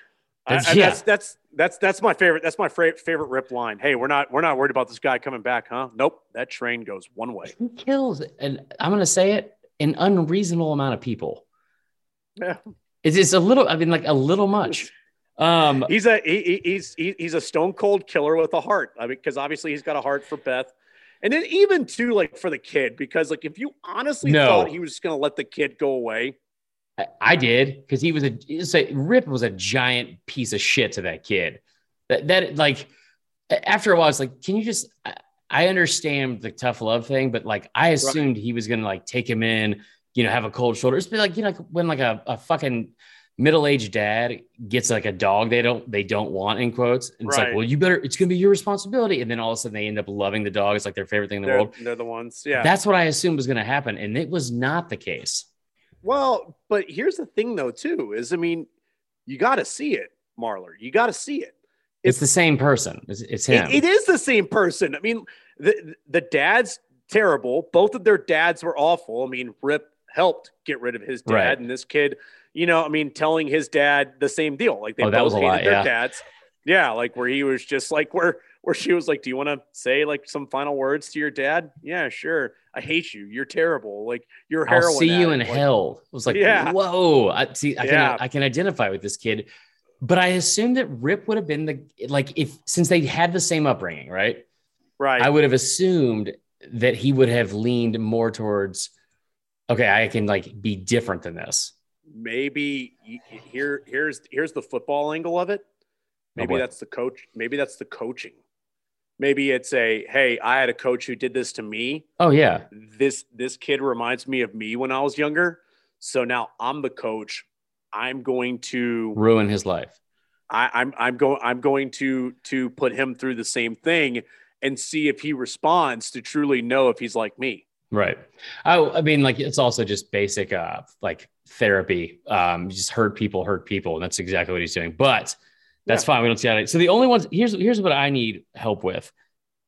I, I- yeah. that's that's that's that's my favorite. That's my fra- favorite Rip line. Hey, we're not we're not worried about this guy coming back, huh? Nope. That train goes one way. he kills, and I'm gonna say it, an unreasonable amount of people. Yeah. It's, it's a little, I mean, like a little much. Um, He's a he, he- he's he, he's a stone cold killer with a heart. I mean, because obviously he's got a heart for Beth, and then even too like for the kid. Because like if you honestly No. thought he was just gonna let the kid go away, I- I did because he was a Rip was a giant piece of shit to that kid. That that like after a while, it's like, can you just? I, I understand the tough love thing, but like I assumed he was gonna like take him in, you know, have a cold shoulder. It's been like you know, like when like a, a fucking middle aged dad gets like a dog they don't they don't want in quotes, and it's like, well, you better, it's gonna be your responsibility, and then all of a sudden they end up loving the dog. It's like their favorite thing in the they're, world. they're the ones. Yeah. That's what I assumed was gonna happen, and it was not the case. Well, but here's the thing though too is I mean, you got to see it, Marler. You got to see it. It's the same person. It's, it's him. It, it is the same person. I mean, the the dad's terrible. Both of their dads were awful. I mean, Rip helped get rid of his dad, Right. and this kid, you know, I mean, telling his dad the same deal. Like they Oh, both hated lot, their yeah. dads. Yeah, like where he was just like where where she was like, "Do you want to say like some final words to your dad?" Yeah, sure. I hate you. You're terrible. Like you're I'll see you in. Like, hell. It was like, Yeah. whoa. I see. I Yeah. can I can identify with this kid, but I assumed that Rip would have been the like if since they had the same upbringing, right? right. I would have assumed that he would have leaned more towards, okay, I can like be different than this. maybe here here's here's the football angle of it. Maybe boy. that's the coach. Maybe that's the coaching. Maybe it's a hey, I had a coach who did this to me. Oh yeah, This this kid reminds me of me when I was younger. So now I'm the coach. I'm going to ruin his life. I, I'm I'm going I'm going to to put him through the same thing and see if he responds to truly know if he's like me. Right. I, I mean, like it's also just basic, uh, like therapy. Um, you just hurt people, hurt people, and that's exactly what he's doing. But that's fine. We don't see that. So the only ones here's here's what I need help with.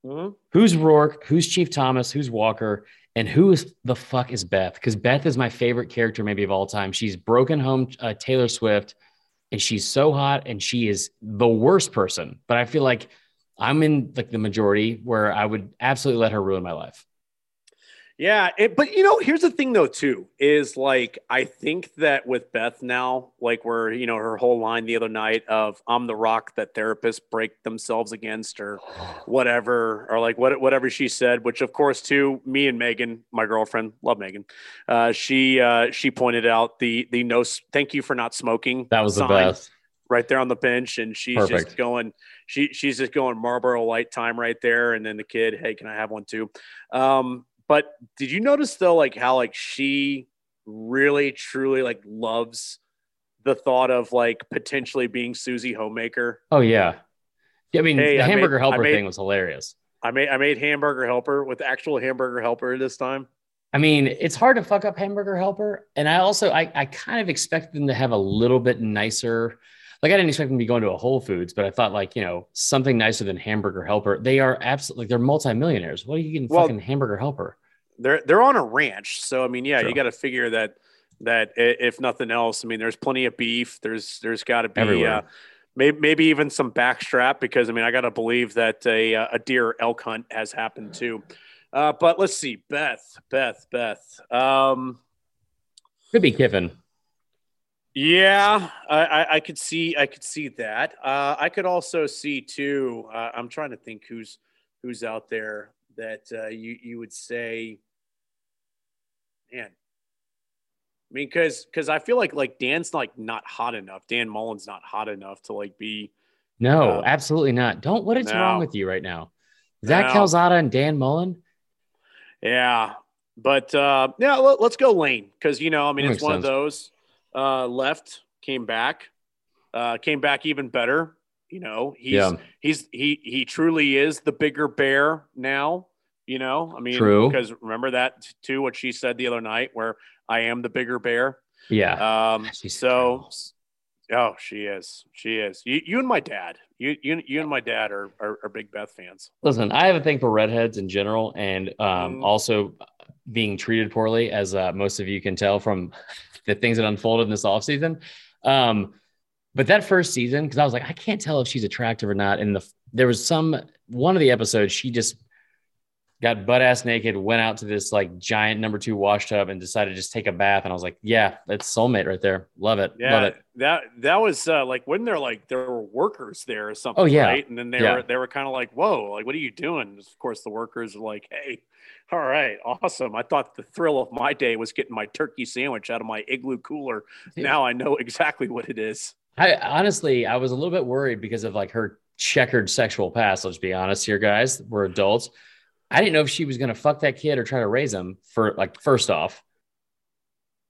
Mhm. Who's Roarke? Who's Chief Thomas? Who's Walker? And who is the fuck is Beth? Because Beth is my favorite character, maybe of all time. She's broken home uh, Taylor Swift, and she's so hot, and she is the worst person. But I feel like I'm in like the majority where I would absolutely let her ruin my life. Yeah, it, but you know, here's the thing though, too, is like I think that with Beth now, like where you know her whole line the other night of "I'm the rock that therapists break themselves against" or (sighs) whatever, or like what whatever she said, which of course, too, me and Megan, my girlfriend, love Megan, uh, she uh, she pointed out the the no, thank you for not smoking. That was the best. right there on the bench, and she's just going, she she's just going Marlboro Light time right there, and then the kid, hey, can I have one too? Um, but did you notice though, like how like she really truly like loves the thought of like potentially being Susie Homemaker? Oh yeah. I mean, Hey, the I hamburger I helper made- thing was hilarious. I made I made hamburger helper with actual hamburger helper this time. I mean, it's hard to fuck up Hamburger Helper, and I also I, I kind of expect them to have a little bit nicer. Like I didn't expect them to be going to a Whole Foods, but I thought like you know something nicer than Hamburger Helper. They are absolutely they're multimillionaires. What are you getting Well- fucking Hamburger Helper? They're they're on a ranch, so I mean, yeah, True. you got to figure that that if nothing else, I mean, there's plenty of beef. There's there's got to be uh, maybe maybe even some backstrap because I mean, I got to believe that a uh, a deer elk hunt has happened too. Uh, but let's see, Beth, Beth, Beth. Um, Could be Kiffin. Yeah, I, I, I could see I could see that. Uh, I could also see too. Uh, I'm trying to think who's who's out there that uh, you you would say, man. I mean, because because I feel like like Dan's like not hot enough. Dan Mullen's not hot enough to like be. No, Um, absolutely not. Don't. What is no. wrong with you right now? Zach No. Calzada and Dan Mullen. Yeah, but uh, yeah, let, us go Lane because you know I mean That it's one sense. of those. Uh, left came back, uh, came back even better. You know he's Yeah. he's he he truly is the bigger bear now. You know, I mean, True. because remember that too, what she said the other night, where I am the bigger bear. Yeah. Um, She's so, oh, she is, she is. You, you and my dad, you, you, you and my dad are, are, are big Beth fans. Listen, I have a thing for redheads in general, and um, Mm. also being treated poorly, as uh, most of you can tell from the things that unfolded in this offseason. Um, but that first season, because I was like, I can't tell if she's attractive or not. And the there was some one of the episodes she just got butt ass naked, went out to this like giant number two wash tub, and decided to just take a bath. And I was like, yeah, that's soulmate right there. Love it. Yeah, Love it. that that was uh, like when they're like there were workers there or something. Oh, yeah. right? and then they Yeah. were they were kind of like, whoa, like what are you doing? Of course, the workers are like, hey, all right, awesome. I thought the thrill of my day was getting my turkey sandwich out of my igloo cooler. Dude. Now I know exactly what it is. I honestly, I was a little bit worried because of like her checkered sexual past. Let's be honest here, guys. We're adults. I didn't know if she was going to fuck that kid or try to raise him for like, first off.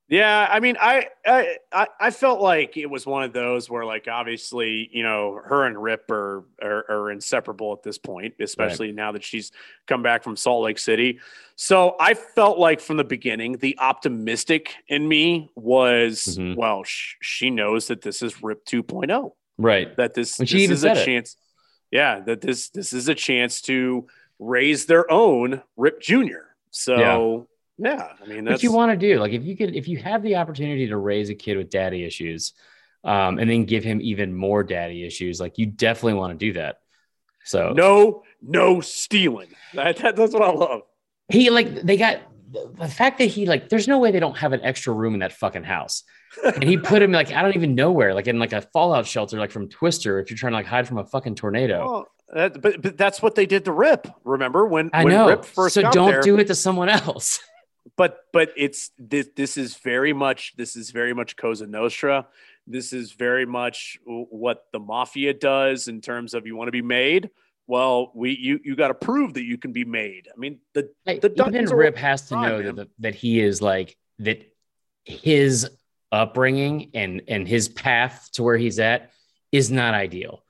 Yeah, I mean, I, I I felt like it was one of those where, like, obviously, you know, her and Rip are are, are inseparable at this point, especially now that she's come back from Salt Lake City. So I felt like from the beginning, the optimistic in me was, Mhm. well, sh- she knows that this is Rip 2.0, Right. that this, this is a it. chance. Yeah, that this this is a chance to raise their own Rip Junior. So yeah, I mean, that's What you want to do, like if you could, if you have the opportunity to raise a kid with daddy issues, um, and then give him even more daddy issues, like you definitely want to do that. So No, no stealing. That, that- that's what I love. he like they got the fact that he like there's no way they don't have an extra room in that fucking house and he put him like i don't even know where like in like a fallout shelter like from twister if you're trying to like hide from a fucking tornado Well, that, but, but that's what they did to Rip. Remember when i when know Rip first so don't there? do it to someone else (laughs) But but it's this. This is very much. This is very much Cosa Nostra. This is very much what the mafia does in terms of you want to be made. Well, we you you got to prove that you can be made. I mean, the Like, The even rip has to know man. that, that he is like that his upbringing and and his path to where he's at is not ideal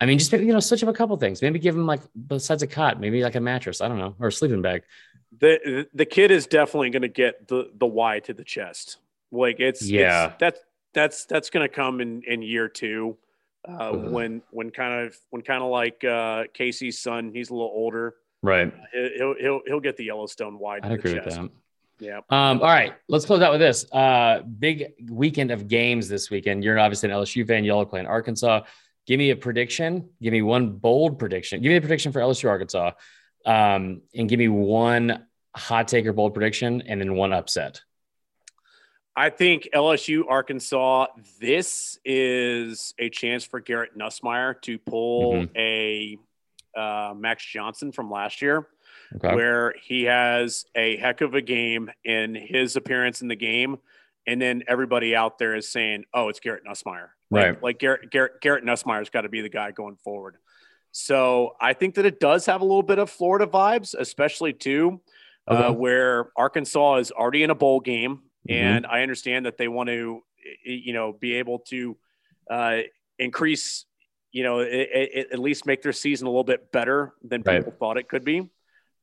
i mean just you know switch up a couple things maybe give him like besides a cot maybe like a mattress i don't know or a sleeping bag the the kid is definitely going to get the the Y to the chest. Like it's Yeah. it's, that's that's that's going to come in in year two, uh, when when kind of when kind of like uh, Kayce's son, he's a little older. right He'll he'll he'll get the Yellowstone i'd the agree with that Yeah. Um, all right, let's close out with this. Uh, big weekend of games this weekend. You're obviously an LSU fan. Y'all are playing Arkansas. Give me a prediction. Give me one bold prediction. Give me a prediction for LSU Arkansas, um, and give me one hot take or bold prediction, and then one upset. I think LSU Arkansas. This is a chance for Garrett Nussmeier to pull Mm-hmm. a uh, Max Johnson from last year. Okay. where he has a heck of a game in his appearance in the game, and then everybody out there is saying, "Oh, it's Garrett Nussmeier." Like, Right. Like Garrett Garrett Garrett Nussmeier's got to be the guy going forward. So I think that it does have a little bit of Florida vibes, especially too. uh, where Arkansas is already in a bowl game, Mhm. and I understand that they want to, you know, be able to uh, increase, you know, i i at least make their season a little bit better than Right. people thought it could be.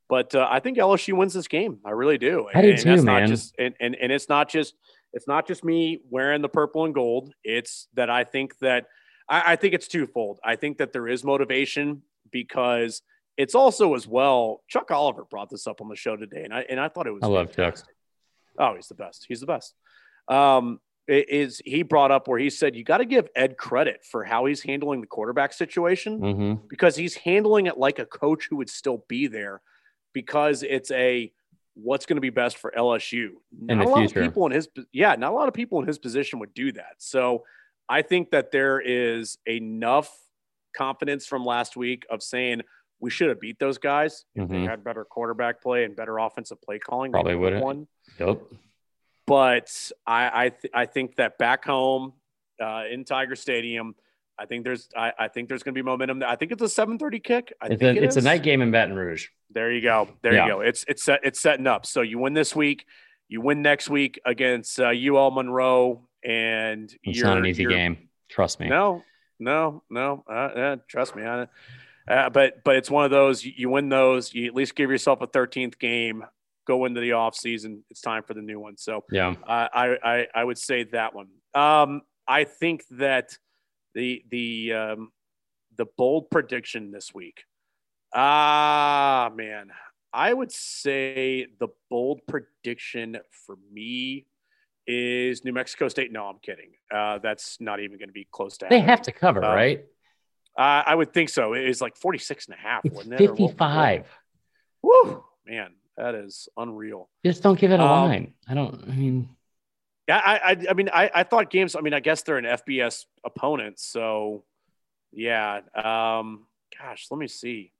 But uh, I think LSU wins this game. I really do. I do and too, man. Not just, and, and and it's not just it's not just me wearing the purple and gold. It's that I think that I, I think it's twofold. I think that there is motivation because it's also as well. Chuck Oliver brought this up on the show today, and I and I thought it was. I love Chuck. Oh, he's the best. He's the best. Um, is he brought up where he said you got to give Ed credit for how he's handling the quarterback situation hmm because he's handling it like a coach who would still be there because it's a what's going to be best for LSU. Not a lot future. of people in his yeah, not a lot of people in his position would do that. So I think that there is enough confidence from last week of saying we should have beat those guys if they Mhm. had better quarterback play and better offensive play calling. they Probably would have won Yep. but I I, th- I think that back home uh, in Tiger Stadium, I think there's I, I think there's going to be momentum. I think it's a 7:30 kick. I It's think a it it's a night game in Baton Rouge. There you go. There Yeah. you go. It's it's set, it's setting up. So you win this week, you win next week against uh, UL Monroe, and It's you're, not an easy game. Trust me. No, no, no. Uh, uh, trust me. I, uh, but but it's one of those. You, you win those. You at least give yourself a 13th game. Go into the off season. It's time for the new one. So Yeah. I, I, I- I would say that one. Um, I think that the the um, the bold prediction this week. Ah, man, I would say the bold prediction for me is New Mexico State. No, I'm kidding. Uh, that's not even going to be close to. They happening. have to cover, Uh, right? Uh, I would think so. It is like 46 and a half, It's wasn't it? 55. Woo, man, that is unreal. Just don't give it a Um, line. I don't. I mean, Yeah, I, I, I mean, I, I thought games. I mean, I guess they're an FBS opponent, so yeah. Um, gosh, let me see.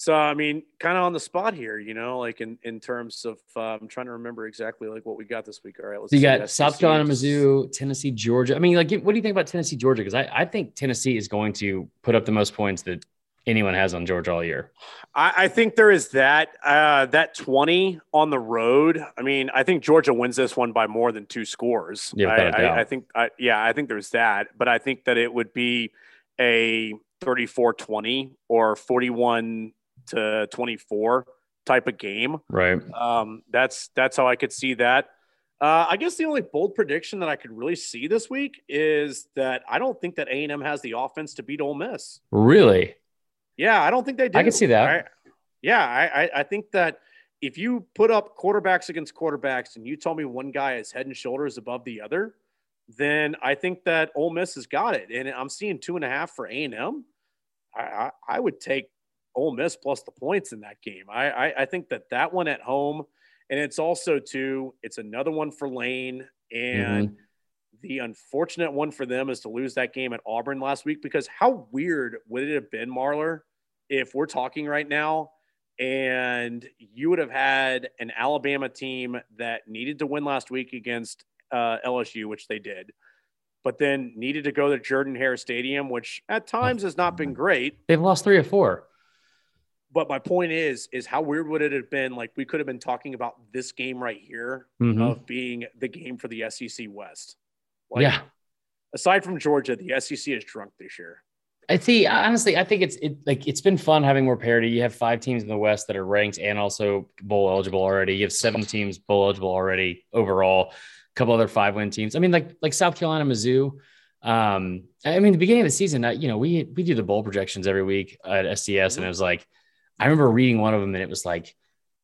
So, I mean, kind of on the spot here, you know, like in in terms of, uh, I'm trying to remember exactly like what we got this week. All right, let's. so you see. got South Carolina, Mizzou, Tennessee, Georgia. I mean, like, what do you think about Tennessee, Georgia? Because I, I think Tennessee is going to put up the most points that anyone has on Georgia all year. I, I think there is that uh, that 20 on the road. I mean, I think Georgia wins this one by more than two scores. Yeah, I, without a doubt. I, I think, I, yeah, I think there's that, but I think that it would be a 34-20 or 41 to 24 type of game. Right. Um, that's that's how I could see that. Uh, I guess the only bold prediction that I could really see this week is that I don't think that A and M has the offense to beat Ole Miss. Really? Yeah, I don't think they do. I can see that. I- yeah, I, I, I think that if you put up quarterbacks against quarterbacks and you tell me one guy is head and shoulders above the other, then I think that Ole Miss has got it. And I'm seeing two and a half for A and M. I, I, I would take Ole Miss plus the points in that game. I, I, I think that that one at home, and it's also too, it's another one for Lane. And the unfortunate one for them is to lose that game at Auburn last week because how weird would it have been, Marler, if we're talking right now and you would have had an Alabama team that needed to win last week against uh, LSU, which they did, but then needed to go to Jordan Hare Stadium, which at times has not been great. They've lost three or four. But my point is, is how weird would it have been? Like we could have been talking about this game right here Mhm. of being the game for the SEC West. Like, yeah. aside from Georgia, the SEC is drunk this year. I see. Honestly, I think it's it like it's been fun having more parity. You have five teams in the West that are ranked and also bowl eligible already. You have seven teams bowl eligible already overall. A couple other five win teams. I mean, like like South Carolina, Mizzou. Um, I mean, the beginning of the season, you know, we we do the bowl projections every week at SDS, and it was like, I remember reading one of them, and it was like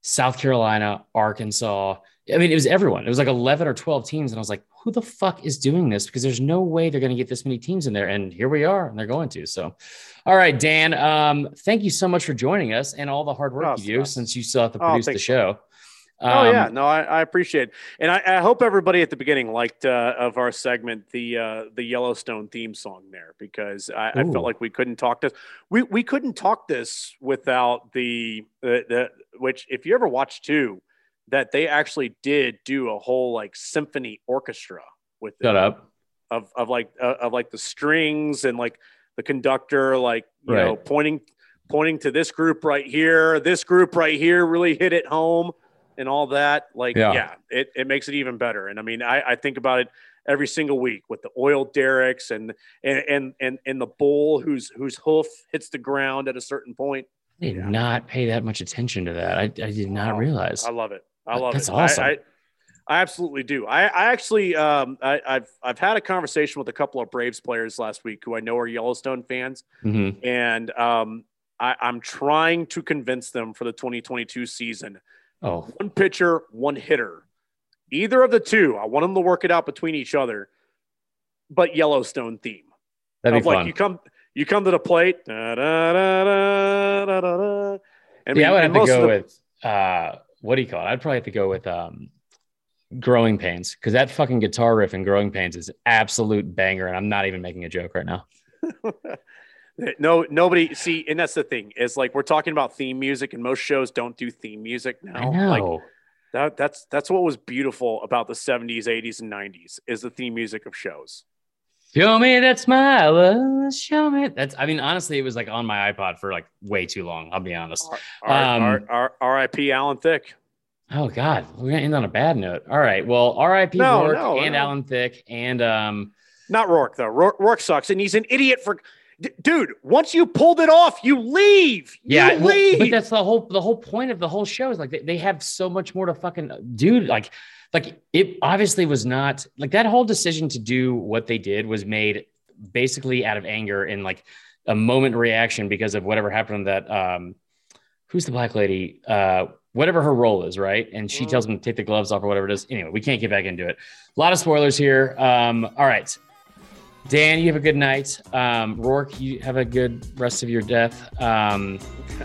South Carolina, Arkansas. I mean, it was everyone. It was like eleven or twelve teams, and I was like, who the fuck is doing this? Because there's no way they're going to get this many teams in there, and here we are, and they're going to. So, all right, Dan. Um, thank you so much for joining us and all the hard work Oh, you do oh. since you still have to Oh, produce the thanks. Show. oh yeah, Um, no, I, I appreciate it, and I, I hope everybody at the beginning liked uh, of our segment the uh, the Yellowstone theme song there because I, I felt like we couldn't talk this we we couldn't talk this without the the, the which if you ever watch too that they actually did do a whole like symphony orchestra with it. Shut up. of of like uh, of like the strings and like the conductor like you know pointing pointing to this group right here, this group right here really hit it home and all that. Like, Yeah. yeah, it, it makes it even better. And I mean, I, I think about it every single week with the oil derricks and and and and, and the bull whose whose hoof hits the ground at a certain point. I did Yeah. not pay that much attention to that. I, I did not Oh, realize. I love it. I love That's it. awesome. I, I, I absolutely do. I, I actually, um, I, I've, I've had a conversation with a couple of Braves players last week who I know are Yellowstone fans, Mhm. and um, I, I'm trying to convince them for the 2022 season. Oh, One pitcher, one hitter, either of the two. I want them to work it out between each other, but Yellowstone theme. that'd be like fun. you come, you come to the plate, da, da, da, da, yeah, I would have to go the- with uh, what do you call it? I'd probably have to go with um, Growing Pains because that fucking guitar riff in Growing Pains is absolute banger, and I'm not even making a joke right now. (laughs) No, nobody see, and that's the thing is like we're talking about theme music, and most shows don't do theme music now. I know. Like that, that's that's what was beautiful about the '70s, '80s, and '90s is the theme music of shows. show me that smile, uh, show me. That's. I mean, honestly, it was like on my iPod for like way too long. I'll be honest. R- R- Um, R.I.P. Alan Thicke. Oh God, we're gonna end on a bad note. All right. Well, R.I.P. Roarke and. Alan Thicke and um. Not Roarke though. Roarke sucks, and he's an idiot for. D- dude, once you pulled it off, you leave. You Yeah, well, leave. but that's the whole the whole point of the whole show is like they, they have so much more to fucking dude. Like, like it obviously was not like that whole decision to do what they did was made basically out of anger and like a moment reaction because of whatever happened that um who's the black lady uh whatever her role is right and she Mm. tells him to take the gloves off or whatever it is anyway we can't get back into it a lot of spoilers here um all right Dan, you have a good night. Um, Roarke, you have a good rest of your death. Um,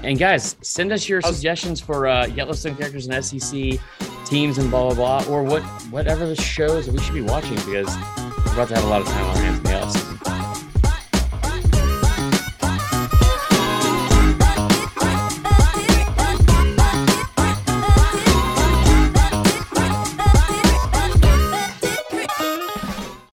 and guys, send us your suggestions for uh, Yellowstone characters and SEC teams and blah blah blah, or what whatever the shows that we should be watching because we're about to have a lot of time on our hands in the offseason.